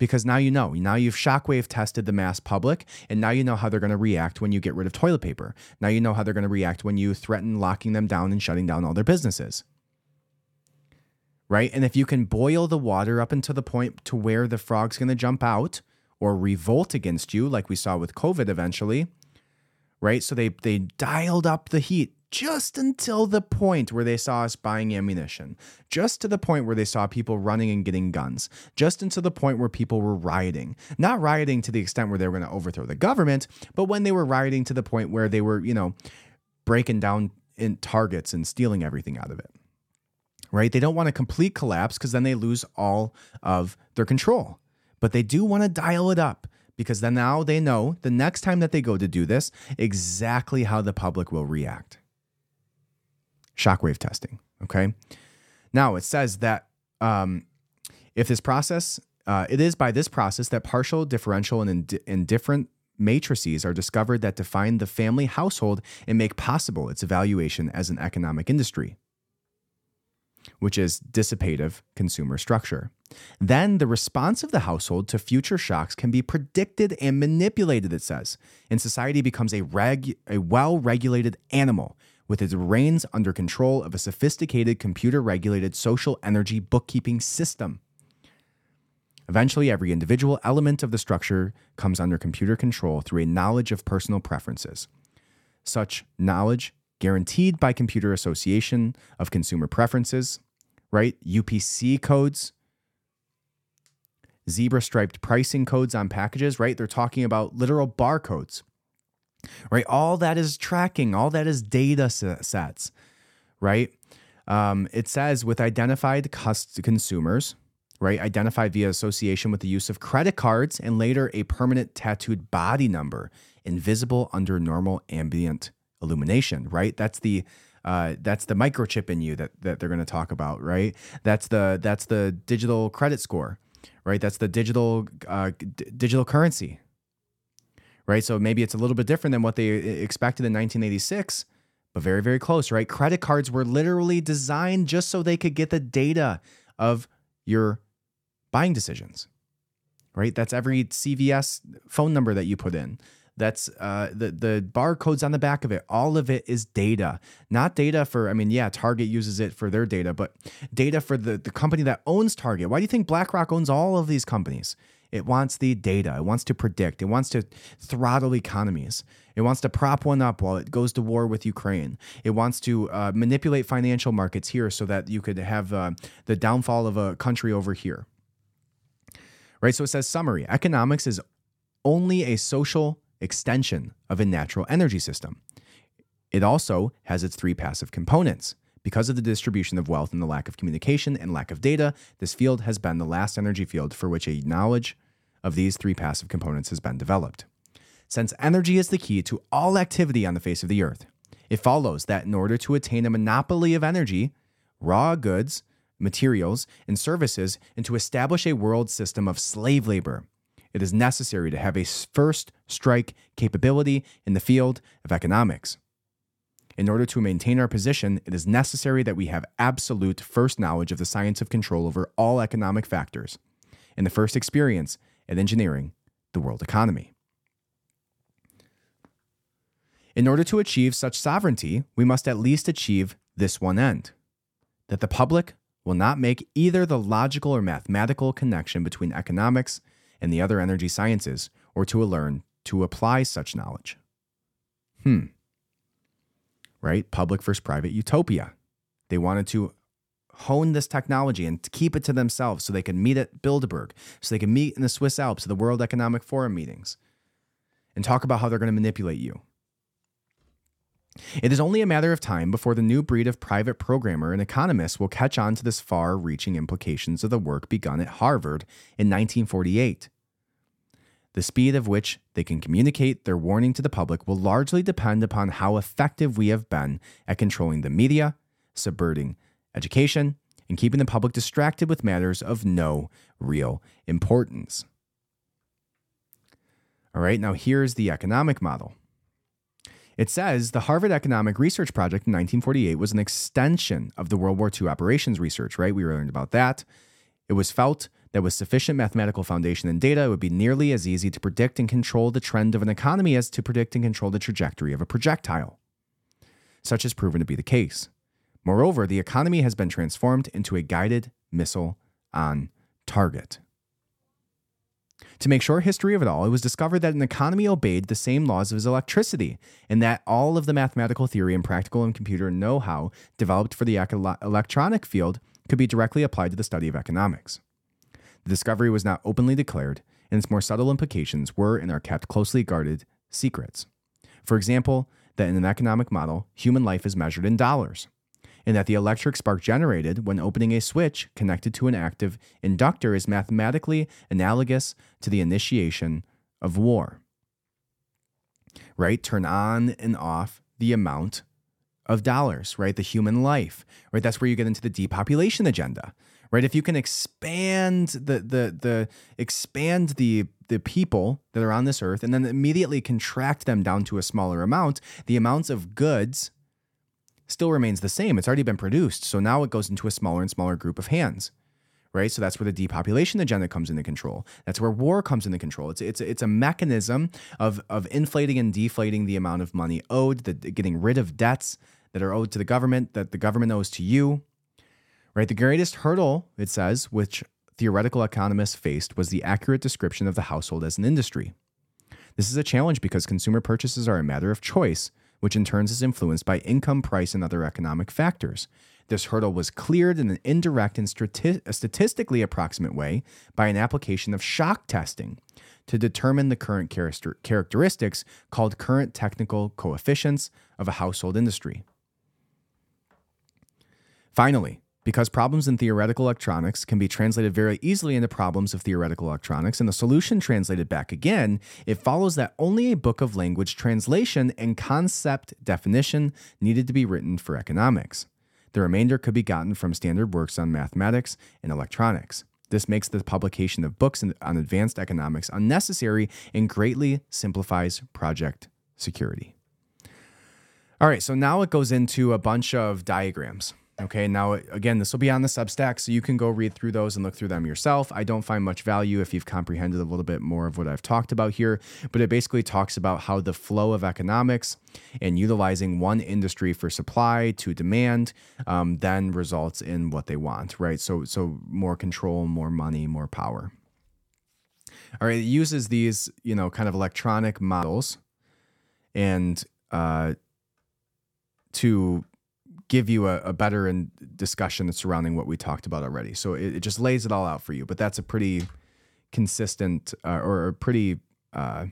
because now you know. Now you've shockwave tested the mass public, and now you know how they're going to react when you get rid of toilet paper. Now you know how they're going to react when you threaten locking them down and shutting down all their businesses. Right? And if you can boil the water up until the point to where the frog's going to jump out or revolt against you, like we saw with COVID eventually, right? So they they dialed up the heat just until the point where they saw us buying ammunition, just to the point where they saw people running and getting guns, just until the point where people were rioting. Not rioting to the extent where they were going to overthrow the government, but when they were rioting to the point where they were, you know, breaking down in targets and stealing everything out of it. Right? They don't want a complete collapse because then they lose all of their control. But they do want to dial it up because then now they know the next time that they go to do this exactly how the public will react shockwave testing. Okay. Now it says that um, if this process, uh, it is by this process that partial, differential, and ind- indifferent matrices are discovered that define the family household and make possible its evaluation as an economic industry, which is dissipative consumer structure. Then the response of the household to future shocks can be predicted and manipulated, it says, and society becomes a, reg- a well regulated animal with its reins under control of a sophisticated computer regulated social energy bookkeeping system. Eventually, every individual element of the structure comes under computer control through a knowledge of personal preferences. Such knowledge, guaranteed by computer association of consumer preferences, right? UPC codes, zebra striped pricing codes on packages, right? They're talking about literal barcodes, right? All that is tracking, all that is data sets, right? Um, it says with identified consumers, right? Identified via association with the use of credit cards and later a permanent tattooed body number, invisible under normal ambient illumination, right? That's the uh, that's the microchip in you that, that they're going to talk about, right? That's the that's the digital credit score, right? That's the digital uh, d- digital currency, right? So maybe it's a little bit different than what they expected in 1986, but very very close, right? Credit cards were literally designed just so they could get the data of your buying decisions, right? That's every CVS phone number that you put in. That's uh, the the barcodes on the back of it. All of it is data, not data for. I mean, yeah, Target uses it for their data, but data for the the company that owns Target. Why do you think BlackRock owns all of these companies? It wants the data. It wants to predict. It wants to throttle economies. It wants to prop one up while it goes to war with Ukraine. It wants to uh, manipulate financial markets here so that you could have uh, the downfall of a country over here. Right? So it says summary economics is only a social extension of a natural energy system. It also has its three passive components. Because of the distribution of wealth and the lack of communication and lack of data, this field has been the last energy field for which a knowledge of these three passive components has been developed. Since energy is the key to all activity on the face of the earth, it follows that in order to attain a monopoly of energy, raw goods, materials, and services, and to establish a world system of slave labor, it is necessary to have a first strike capability in the field of economics. In order to maintain our position, it is necessary that we have absolute first knowledge of the science of control over all economic factors, and the first experience at engineering the world economy. In order to achieve such sovereignty, we must at least achieve this one end that the public will not make either the logical or mathematical connection between economics and the other energy sciences, or to learn to apply such knowledge. Hmm. Right? Public versus private utopia. They wanted to hone this technology and keep it to themselves so they could meet at Bilderberg, so they could meet in the Swiss Alps at the World Economic Forum meetings and talk about how they're going to manipulate you. It is only a matter of time before the new breed of private programmer and economist will catch on to this far reaching implications of the work begun at Harvard in 1948. The speed of which they can communicate their warning to the public will largely depend upon how effective we have been at controlling the media, subverting education, and keeping the public distracted with matters of no real importance. All right, now here's the economic model. It says the Harvard Economic Research Project in 1948 was an extension of the World War II operations research, right? We learned about that. It was felt that with sufficient mathematical foundation and data, it would be nearly as easy to predict and control the trend of an economy as to predict and control the trajectory of a projectile. Such has proven to be the case. Moreover, the economy has been transformed into a guided missile on target. To make short history of it all, it was discovered that an economy obeyed the same laws as electricity, and that all of the mathematical theory and practical and computer know how developed for the electronic field could be directly applied to the study of economics. The discovery was not openly declared, and its more subtle implications were and are kept closely guarded secrets. For example, that in an economic model, human life is measured in dollars and that the electric spark generated when opening a switch connected to an active inductor is mathematically analogous to the initiation of war. Right? Turn on and off the amount of dollars, right? The human life, right? That's where you get into the depopulation agenda, right? If you can expand the the the expand the the people that are on this earth and then immediately contract them down to a smaller amount, the amounts of goods still remains the same. It's already been produced. So now it goes into a smaller and smaller group of hands. Right? So that's where the depopulation agenda comes into control. That's where war comes into control. It's it's it's a mechanism of of inflating and deflating the amount of money owed, the, getting rid of debts that are owed to the government that the government owes to you. Right? The greatest hurdle, it says, which theoretical economists faced was the accurate description of the household as an industry. This is a challenge because consumer purchases are a matter of choice, which in turn is influenced by income, price, and other economic factors. This hurdle was cleared in an indirect and statistically approximate way by an application of shock testing to determine the current characteristics called current technical coefficients of a household industry. Finally, because problems in theoretical electronics can be translated very easily into problems of theoretical electronics and the solution translated back again, it follows that only a book of language translation and concept definition needed to be written for economics. The remainder could be gotten from standard works on mathematics and electronics. This makes the publication of books on advanced economics unnecessary and greatly simplifies project security. All right, so now it goes into a bunch of diagrams. Okay, now again, this will be on the Substack, so you can go read through those and look through them yourself. I don't find much value if you've comprehended a little bit more of what I've talked about here, but it basically talks about how the flow of economics and utilizing one industry for supply to demand um, then results in what they want, right? So, so more control, more money, more power. All right, it uses these, you know, kind of electronic models and uh, to give you a, a better in discussion surrounding what we talked about already. So it, it, just lays it all out for you. But that's a pretty consistent uh, or a pretty uh,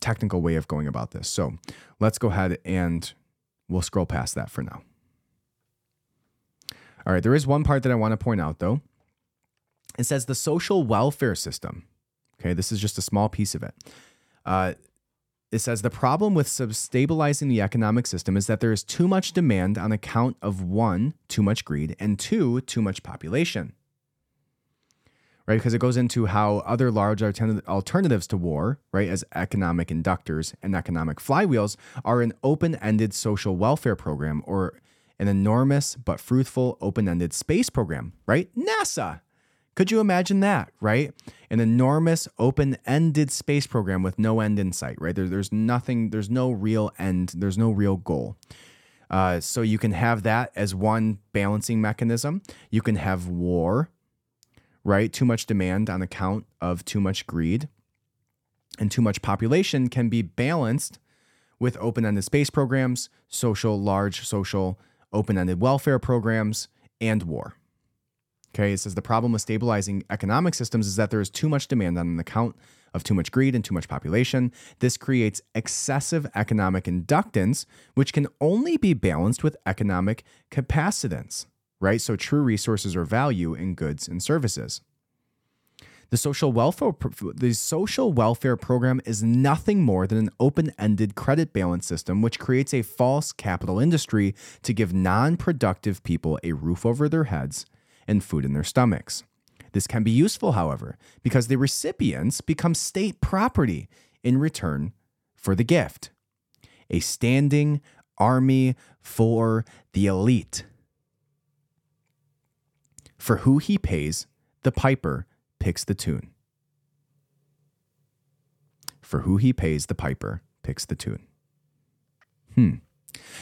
technical way of going about this. So let's go ahead and we'll scroll past that for now. All right, there is one part that I want to point out though. It says the social welfare system. Okay, this is just a small piece of it. Uh, it says the problem with stabilizing the economic system is that there is too much demand on account of one, too much greed, and two, too much population. Right? Because it goes into how other large alternatives to war, right, as economic inductors and economic flywheels, are an open ended social welfare program or an enormous but fruitful open ended space program, right? NASA. Could you imagine that, right? An enormous open ended space program with no end in sight, right? There, there's nothing, there's no real end, there's no real goal. Uh, so you can have that as one balancing mechanism. You can have war, right? Too much demand on account of too much greed. And too much population can be balanced with open ended space programs, social, large social, open ended welfare programs, and war. Okay, it says the problem with stabilizing economic systems is that there is too much demand on account of too much greed and too much population. This creates excessive economic inductance, which can only be balanced with economic capacitance, right? So true resources or value in goods and services. The social welfare the social welfare program is nothing more than an open-ended credit balance system which creates a false capital industry to give non-productive people a roof over their heads and food in their stomachs. This can be useful, however, because the recipients become state property in return for the gift. A standing army for the elite. For who he pays, the piper picks the tune. For who he pays, the piper picks the tune. Hmm.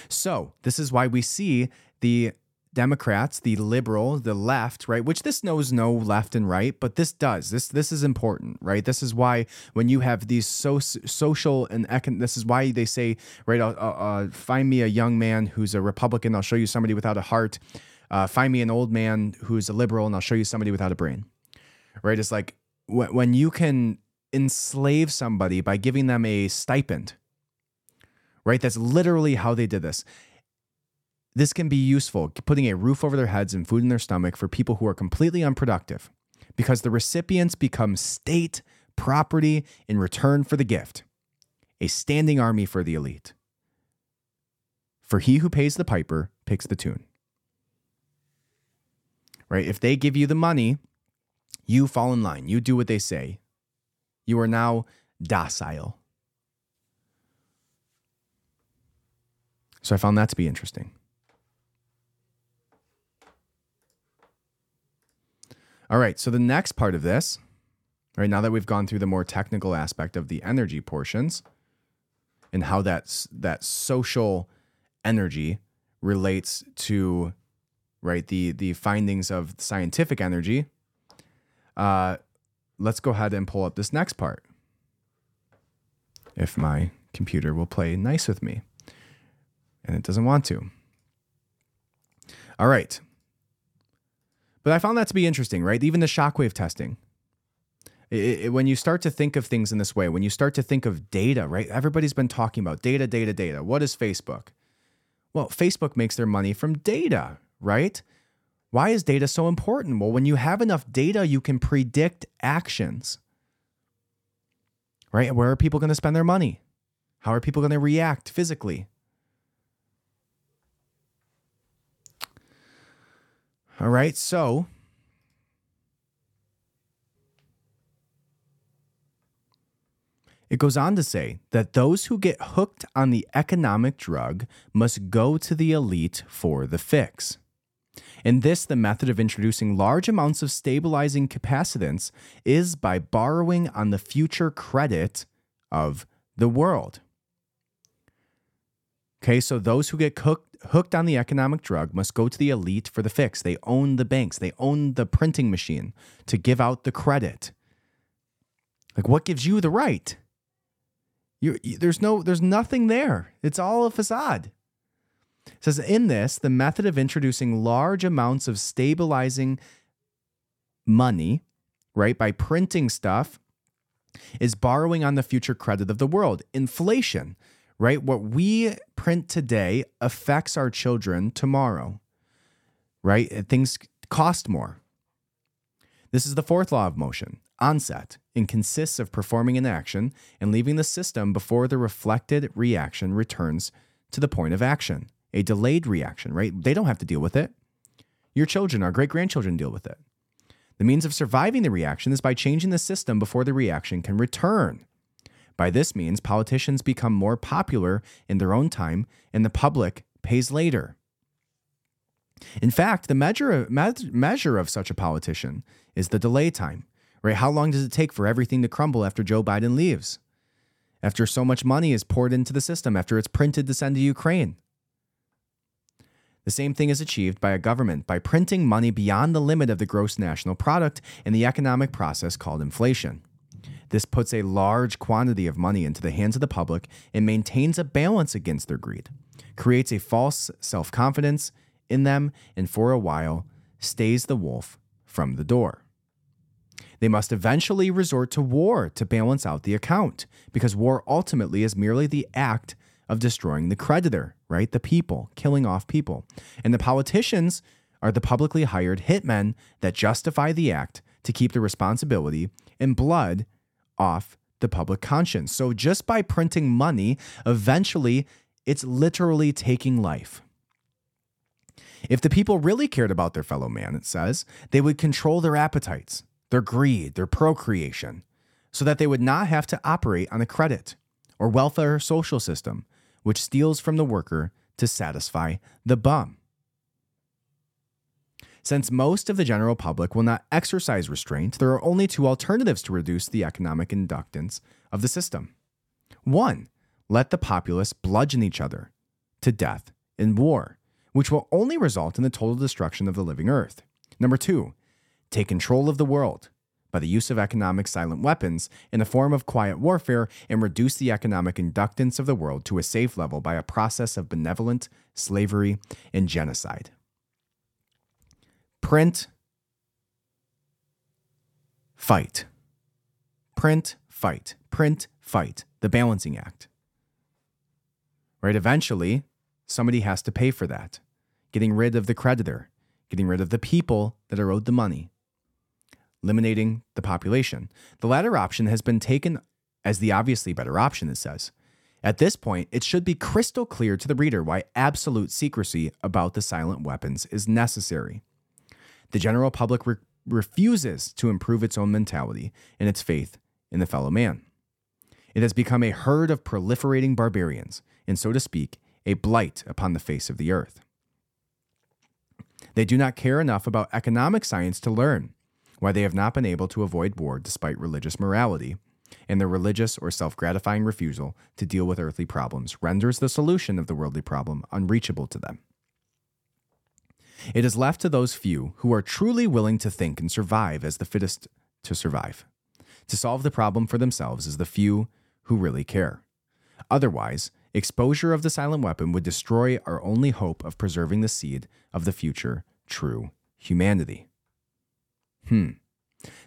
So, this is why we see the Democrats, the liberal, the left, right? Which this knows no left and right, but this does. This this is important, right? This is why when you have these so, social and econ, this is why they say, right? Uh, uh, find me a young man who's a Republican. I'll show you somebody without a heart. Uh, find me an old man who's a liberal, and I'll show you somebody without a brain. Right? It's like when when you can enslave somebody by giving them a stipend. Right? That's literally how they did this. This can be useful, putting a roof over their heads and food in their stomach for people who are completely unproductive, because the recipients become state property in return for the gift, a standing army for the elite. For he who pays the piper picks the tune. Right? If they give you the money, you fall in line. You do what they say. You are now docile. So I found that to be interesting. All right, so the next part of this, right now that we've gone through the more technical aspect of the energy portions and how that that social energy relates to right the the findings of scientific energy, uh, let's go ahead and pull up this next part. If my computer will play nice with me. and it doesn't want to. All right. But I found that to be interesting, right? Even the shockwave testing. It, it, when you start to think of things in this way, when you start to think of data, right? Everybody's been talking about data, data, data. What is Facebook? Well, Facebook makes their money from data, right? Why is data so important? Well, when you have enough data, you can predict actions, right? Where are people going to spend their money? How are people going to react physically? All right, so It goes on to say that those who get hooked on the economic drug must go to the elite for the fix. In this, the method of introducing large amounts of stabilizing capacitance is by borrowing on the future credit of the world. Okay, so those who get hooked, hooked on the economic drug must go to the elite for the fix. They own the banks, they own the printing machine to give out the credit. Like, what gives you the right? You, there's no, there's nothing there. It's all a facade. It says in this, the method of introducing large amounts of stabilizing money, right, by printing stuff, is borrowing on the future credit of the world. Inflation right? What we print today affects our children tomorrow, right? Uh, things cost more. This is the fourth law of motion, onset, and consists of performing an action and leaving the system before the reflected reaction returns to the point of action. A delayed reaction, right? They don't have to deal with it. Your children, our great grandchildren, deal with it. The means of surviving the reaction is by changing the system before the reaction can return. By this means, politicians become more popular in their own time and the public pays later. In fact, the measure of, measure of such a politician is the delay time, right? How long does it take for everything to crumble after Joe Biden leaves? After so much money is poured into the system, after it's printed to send to Ukraine? The same thing is achieved by a government by printing money beyond the limit of the gross national product in the economic process called inflation. This puts a large quantity of money into the hands of the public and maintains a balance against their greed, creates a false self confidence in them, and for a while stays the wolf from the door. They must eventually resort to war to balance out the account, because war ultimately is merely the act of destroying the creditor, right? The people, killing off people. And the politicians are the publicly hired hitmen that justify the act to keep the responsibility and blood off the public conscience. So just by printing money, eventually it's literally taking life. If the people really cared about their fellow man, it says, they would control their appetites, their greed, their procreation, so that they would not have to operate on a credit or welfare social system, which steals from the worker to satisfy the bum. Since most of the general public will not exercise restraint, there are only two alternatives to reduce the economic inductance of the system. One, let the populace bludgeon each other to death in war, which will only result in the total destruction of the living earth. Number two, take control of the world by the use of economic silent weapons in the form of quiet warfare and reduce the economic inductance of the world to a safe level by a process of benevolent slavery and genocide print, fight. Print, fight. Print, fight. The balancing act. Right? Eventually, somebody has to pay for that. Getting rid of the creditor, getting rid of the people that are owed the money, eliminating the population. The latter option has been taken as the obviously better option, it says. At this point, it should be crystal clear to the reader why absolute secrecy about the silent weapons is necessary. The general public re- refuses to improve its own mentality and its faith in the fellow man. It has become a herd of proliferating barbarians, and so to speak, a blight upon the face of the earth. They do not care enough about economic science to learn why they have not been able to avoid war despite religious morality, and their religious or self gratifying refusal to deal with earthly problems renders the solution of the worldly problem unreachable to them. It is left to those few who are truly willing to think and survive as the fittest to survive. To solve the problem for themselves is the few who really care. Otherwise, Exposure of the silent weapon would destroy our only hope of preserving the seed of the future true humanity. Hmm.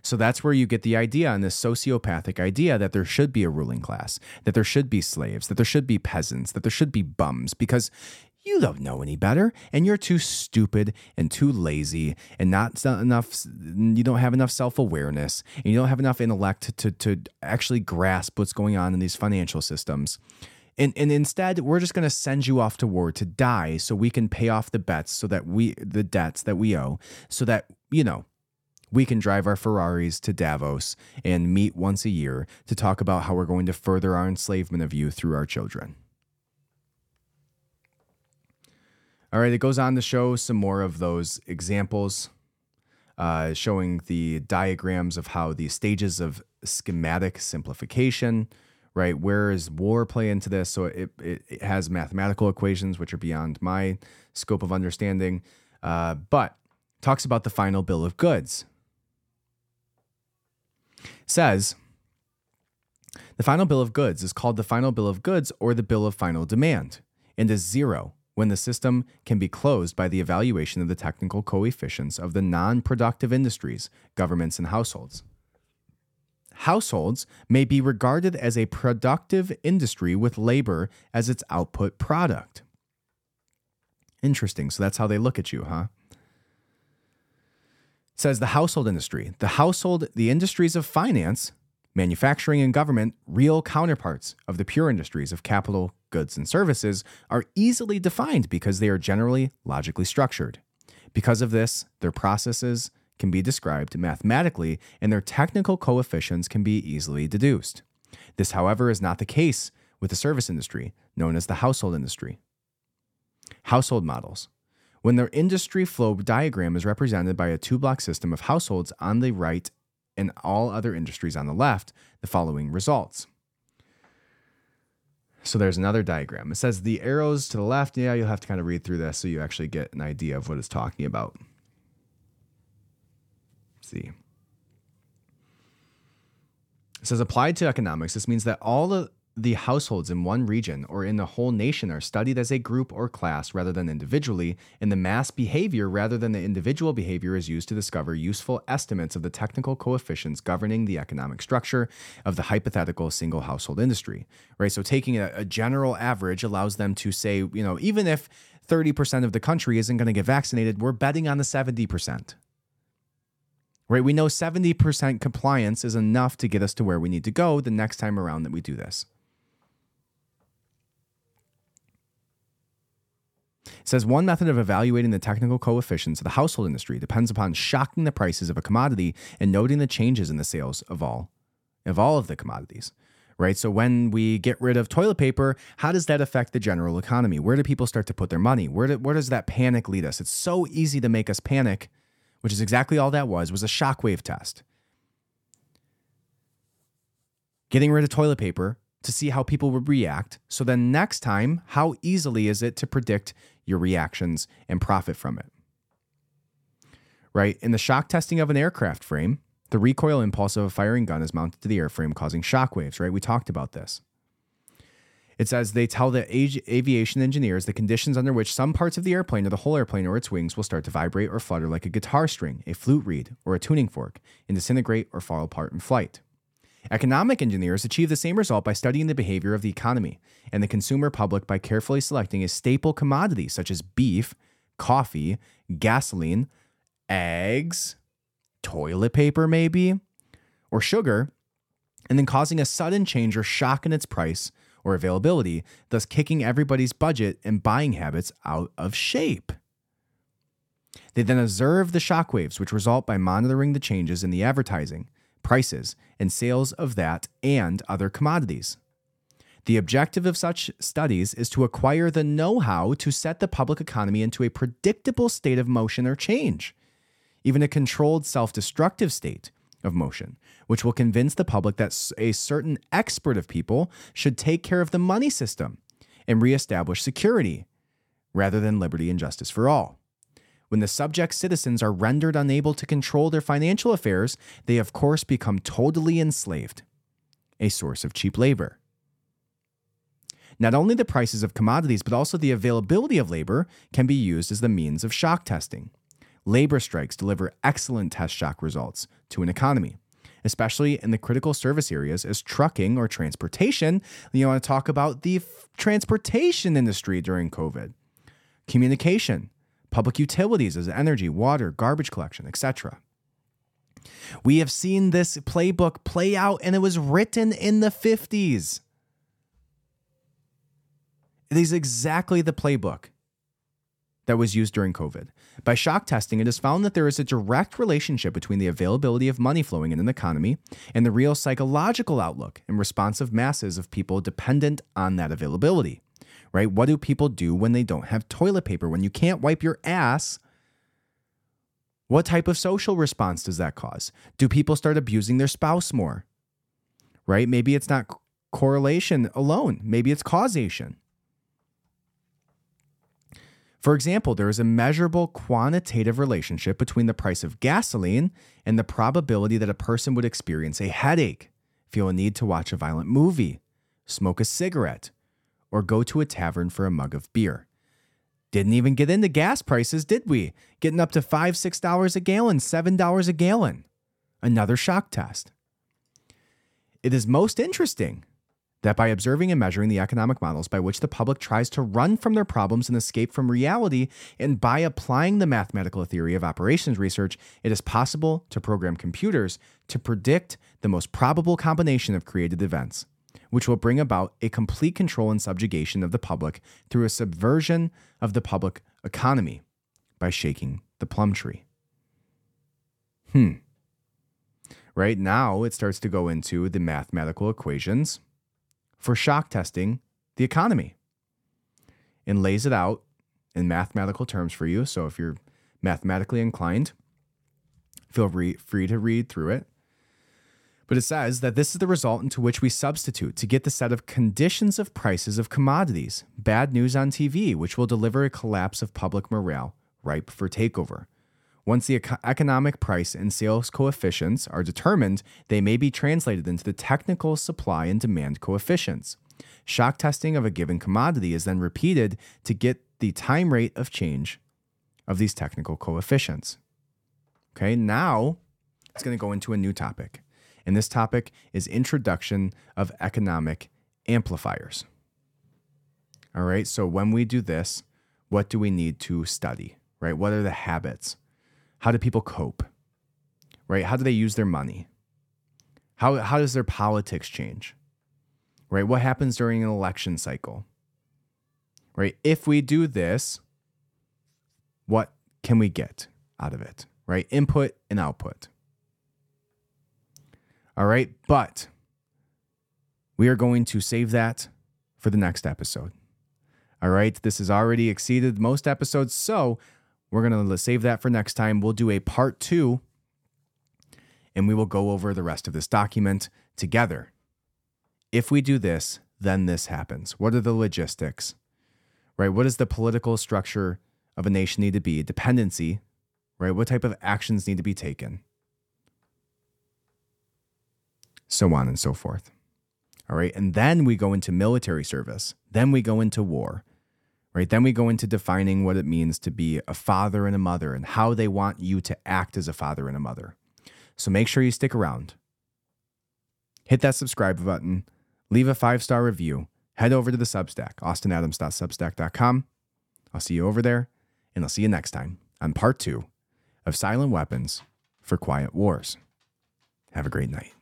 So that's where you get the idea and this sociopathic idea that there should be a ruling class, that there should be slaves, that there should be peasants, that there should be bums, because you don't know any better and you're too stupid and too lazy and not enough you don't have enough self-awareness and you don't have enough intellect to, to actually grasp what's going on in these financial systems and, and instead we're just going to send you off to war to die so we can pay off the bets so that we the debts that we owe so that you know we can drive our Ferraris to Davos and meet once a year to talk about how we're going to further our enslavement of you through our children. All right, it goes on to show some more of those examples, uh, showing the diagrams of how the stages of schematic simplification, right? Where is war play into this? So it, it, it has mathematical equations, which are beyond my scope of understanding, uh, but talks about the final bill of goods. Says, the final bill of goods is called the final bill of goods or the bill of final demand and is zero when the system can be closed by the evaluation of the technical coefficients of the non productive industries, governments, and households. Households may be regarded as a productive industry with labor as its output product. Interesting. So that's how they look at you, huh? Says the household industry. The household, the industries of finance, manufacturing, and government, real counterparts of the pure industries of capital, goods, and services, are easily defined because they are generally logically structured. Because of this, their processes can be described mathematically and their technical coefficients can be easily deduced. This, however, is not the case with the service industry, known as the household industry. Household models. When their industry flow diagram is represented by a two block system of households on the right and all other industries on the left, the following results. So there's another diagram. It says the arrows to the left. Yeah, you'll have to kind of read through this so you actually get an idea of what it's talking about. Let's see. It says applied to economics. This means that all the the households in one region or in the whole nation are studied as a group or class rather than individually, and the mass behavior rather than the individual behavior is used to discover useful estimates of the technical coefficients governing the economic structure of the hypothetical single household industry. Right? So taking a, a general average allows them to say, you know, even if 30% of the country isn't going to get vaccinated, we're betting on the 70% right? We know 70% compliance is enough to get us to where we need to go the next time around that we do this. It says one method of evaluating the technical coefficients of the household industry depends upon shocking the prices of a commodity and noting the changes in the sales of all of all of the commodities. Right? So when we get rid of toilet paper, how does that affect the general economy? Where do people start to put their money? Where, do, where does that panic lead us? It's so easy to make us panic, which is exactly all that was, was a shockwave test. Getting rid of toilet paper to see how people would react. So then next time, how easily is it to predict your reactions and profit from it? Right? In the shock testing of an aircraft frame, the recoil impulse of a firing gun is mounted to the airframe, causing shock waves, right? We talked about this. It says they tell the aviation engineers the conditions under which some parts of the airplane or the whole airplane or its wings will start to vibrate or flutter like a guitar string, a flute reed, or a tuning fork, and disintegrate or fall apart in flight. Economic engineers achieve the same result by studying the behavior of the economy and the consumer public by carefully selecting a staple commodity such as beef, coffee, gasoline, eggs, toilet paper, maybe, or sugar, and then causing a sudden change or shock in its price or availability, thus kicking everybody's budget and buying habits out of shape. They then observe the shockwaves, which result by monitoring the changes in the advertising prices, and sales of that and other commodities. The objective of such studies is to acquire the know how to set the public economy into a predictable state of motion or change, even a controlled self destructive state of motion, which will convince the public that a certain expert of people should take care of the money system and reestablish security rather than liberty and justice for all. When the subject citizens are rendered unable to control their financial affairs, they of course become totally enslaved, a source of cheap labor. Not only the prices of commodities, but also the availability of labor can be used as the means of shock testing. Labor strikes deliver excellent test shock results to an economy, especially in the critical service areas as trucking or transportation. You want to talk about the f- transportation industry during COVID, communication, public utilities as energy, water, garbage collection, etc. We have seen this playbook play out, and it was written in the 50s. It is exactly the playbook that was used during COVID. By shock testing, it is found that there is a direct relationship between the availability of money flowing in an economy and the real psychological outlook and responsive masses of people dependent on that availability. Right? What do people do when they don't have toilet paper? When you can't wipe your ass? What type of social response does that cause? Do people start abusing their spouse more? Right? Maybe it's not correlation alone, maybe it's causation. For example, there is a measurable quantitative relationship between the price of gasoline and the probability that a person would experience a headache, feel a need to watch a violent movie, smoke a cigarette, or go to a tavern for a mug of beer. Didn't even get into gas prices, did we? Getting up to five, six dollars a gallon, seven dollars a gallon. Another shock test. It is most interesting that by observing and measuring the economic models by which the public tries to run from their problems and escape from reality, and by applying the mathematical theory of operations research, it is possible to program computers to predict the most probable combination of created events, which will bring about a complete control and subjugation of the public through a subversion of the public economy by shaking the plum tree. Hmm. Right now, it starts to go into the mathematical equations for shock testing the economy and lays it out in mathematical terms for you. So if you're mathematically inclined, feel re- free to read through it. But it says that this is the result into which we substitute to get the set of conditions of prices of commodities. Bad news on TV, which will deliver a collapse of public morale ripe for takeover. Once the economic price and sales coefficients are determined, they may be translated into the technical supply and demand coefficients. Shock testing of a given commodity is then repeated to get the time rate of change of these technical coefficients. Okay, now it's going to go into a new topic. And this topic is introduction of economic amplifiers. All right, so when we do this, what do we need to study, right? What are the habits? How do people cope? Right? How do they use their money? How, how does their politics change? Right? What happens during an election cycle? Right? If we do this, what can we get out of it? Right? Input and output. All right. But we are going to save that for the next episode. All right. This has already exceeded most episodes. So we're going to save that for next time. We'll do a part two and we will go over the rest of this document together. If we do this, then this happens. What are the logistics? Right? What does the political structure of a nation need to be? Dependency, right? What type of actions need to be taken? So on and so forth. All right. And then we go into military service. Then we go into war right? Then we go into defining what it means to be a father and a mother and how they want you to act as a father and a mother. So make sure you stick around. Hit that subscribe button, leave a five star review, head over to the Substack, austinadams.substack.com. I'll see you over there, and I'll see you next time on part two of Silent Weapons for Quiet Wars. Have a great night.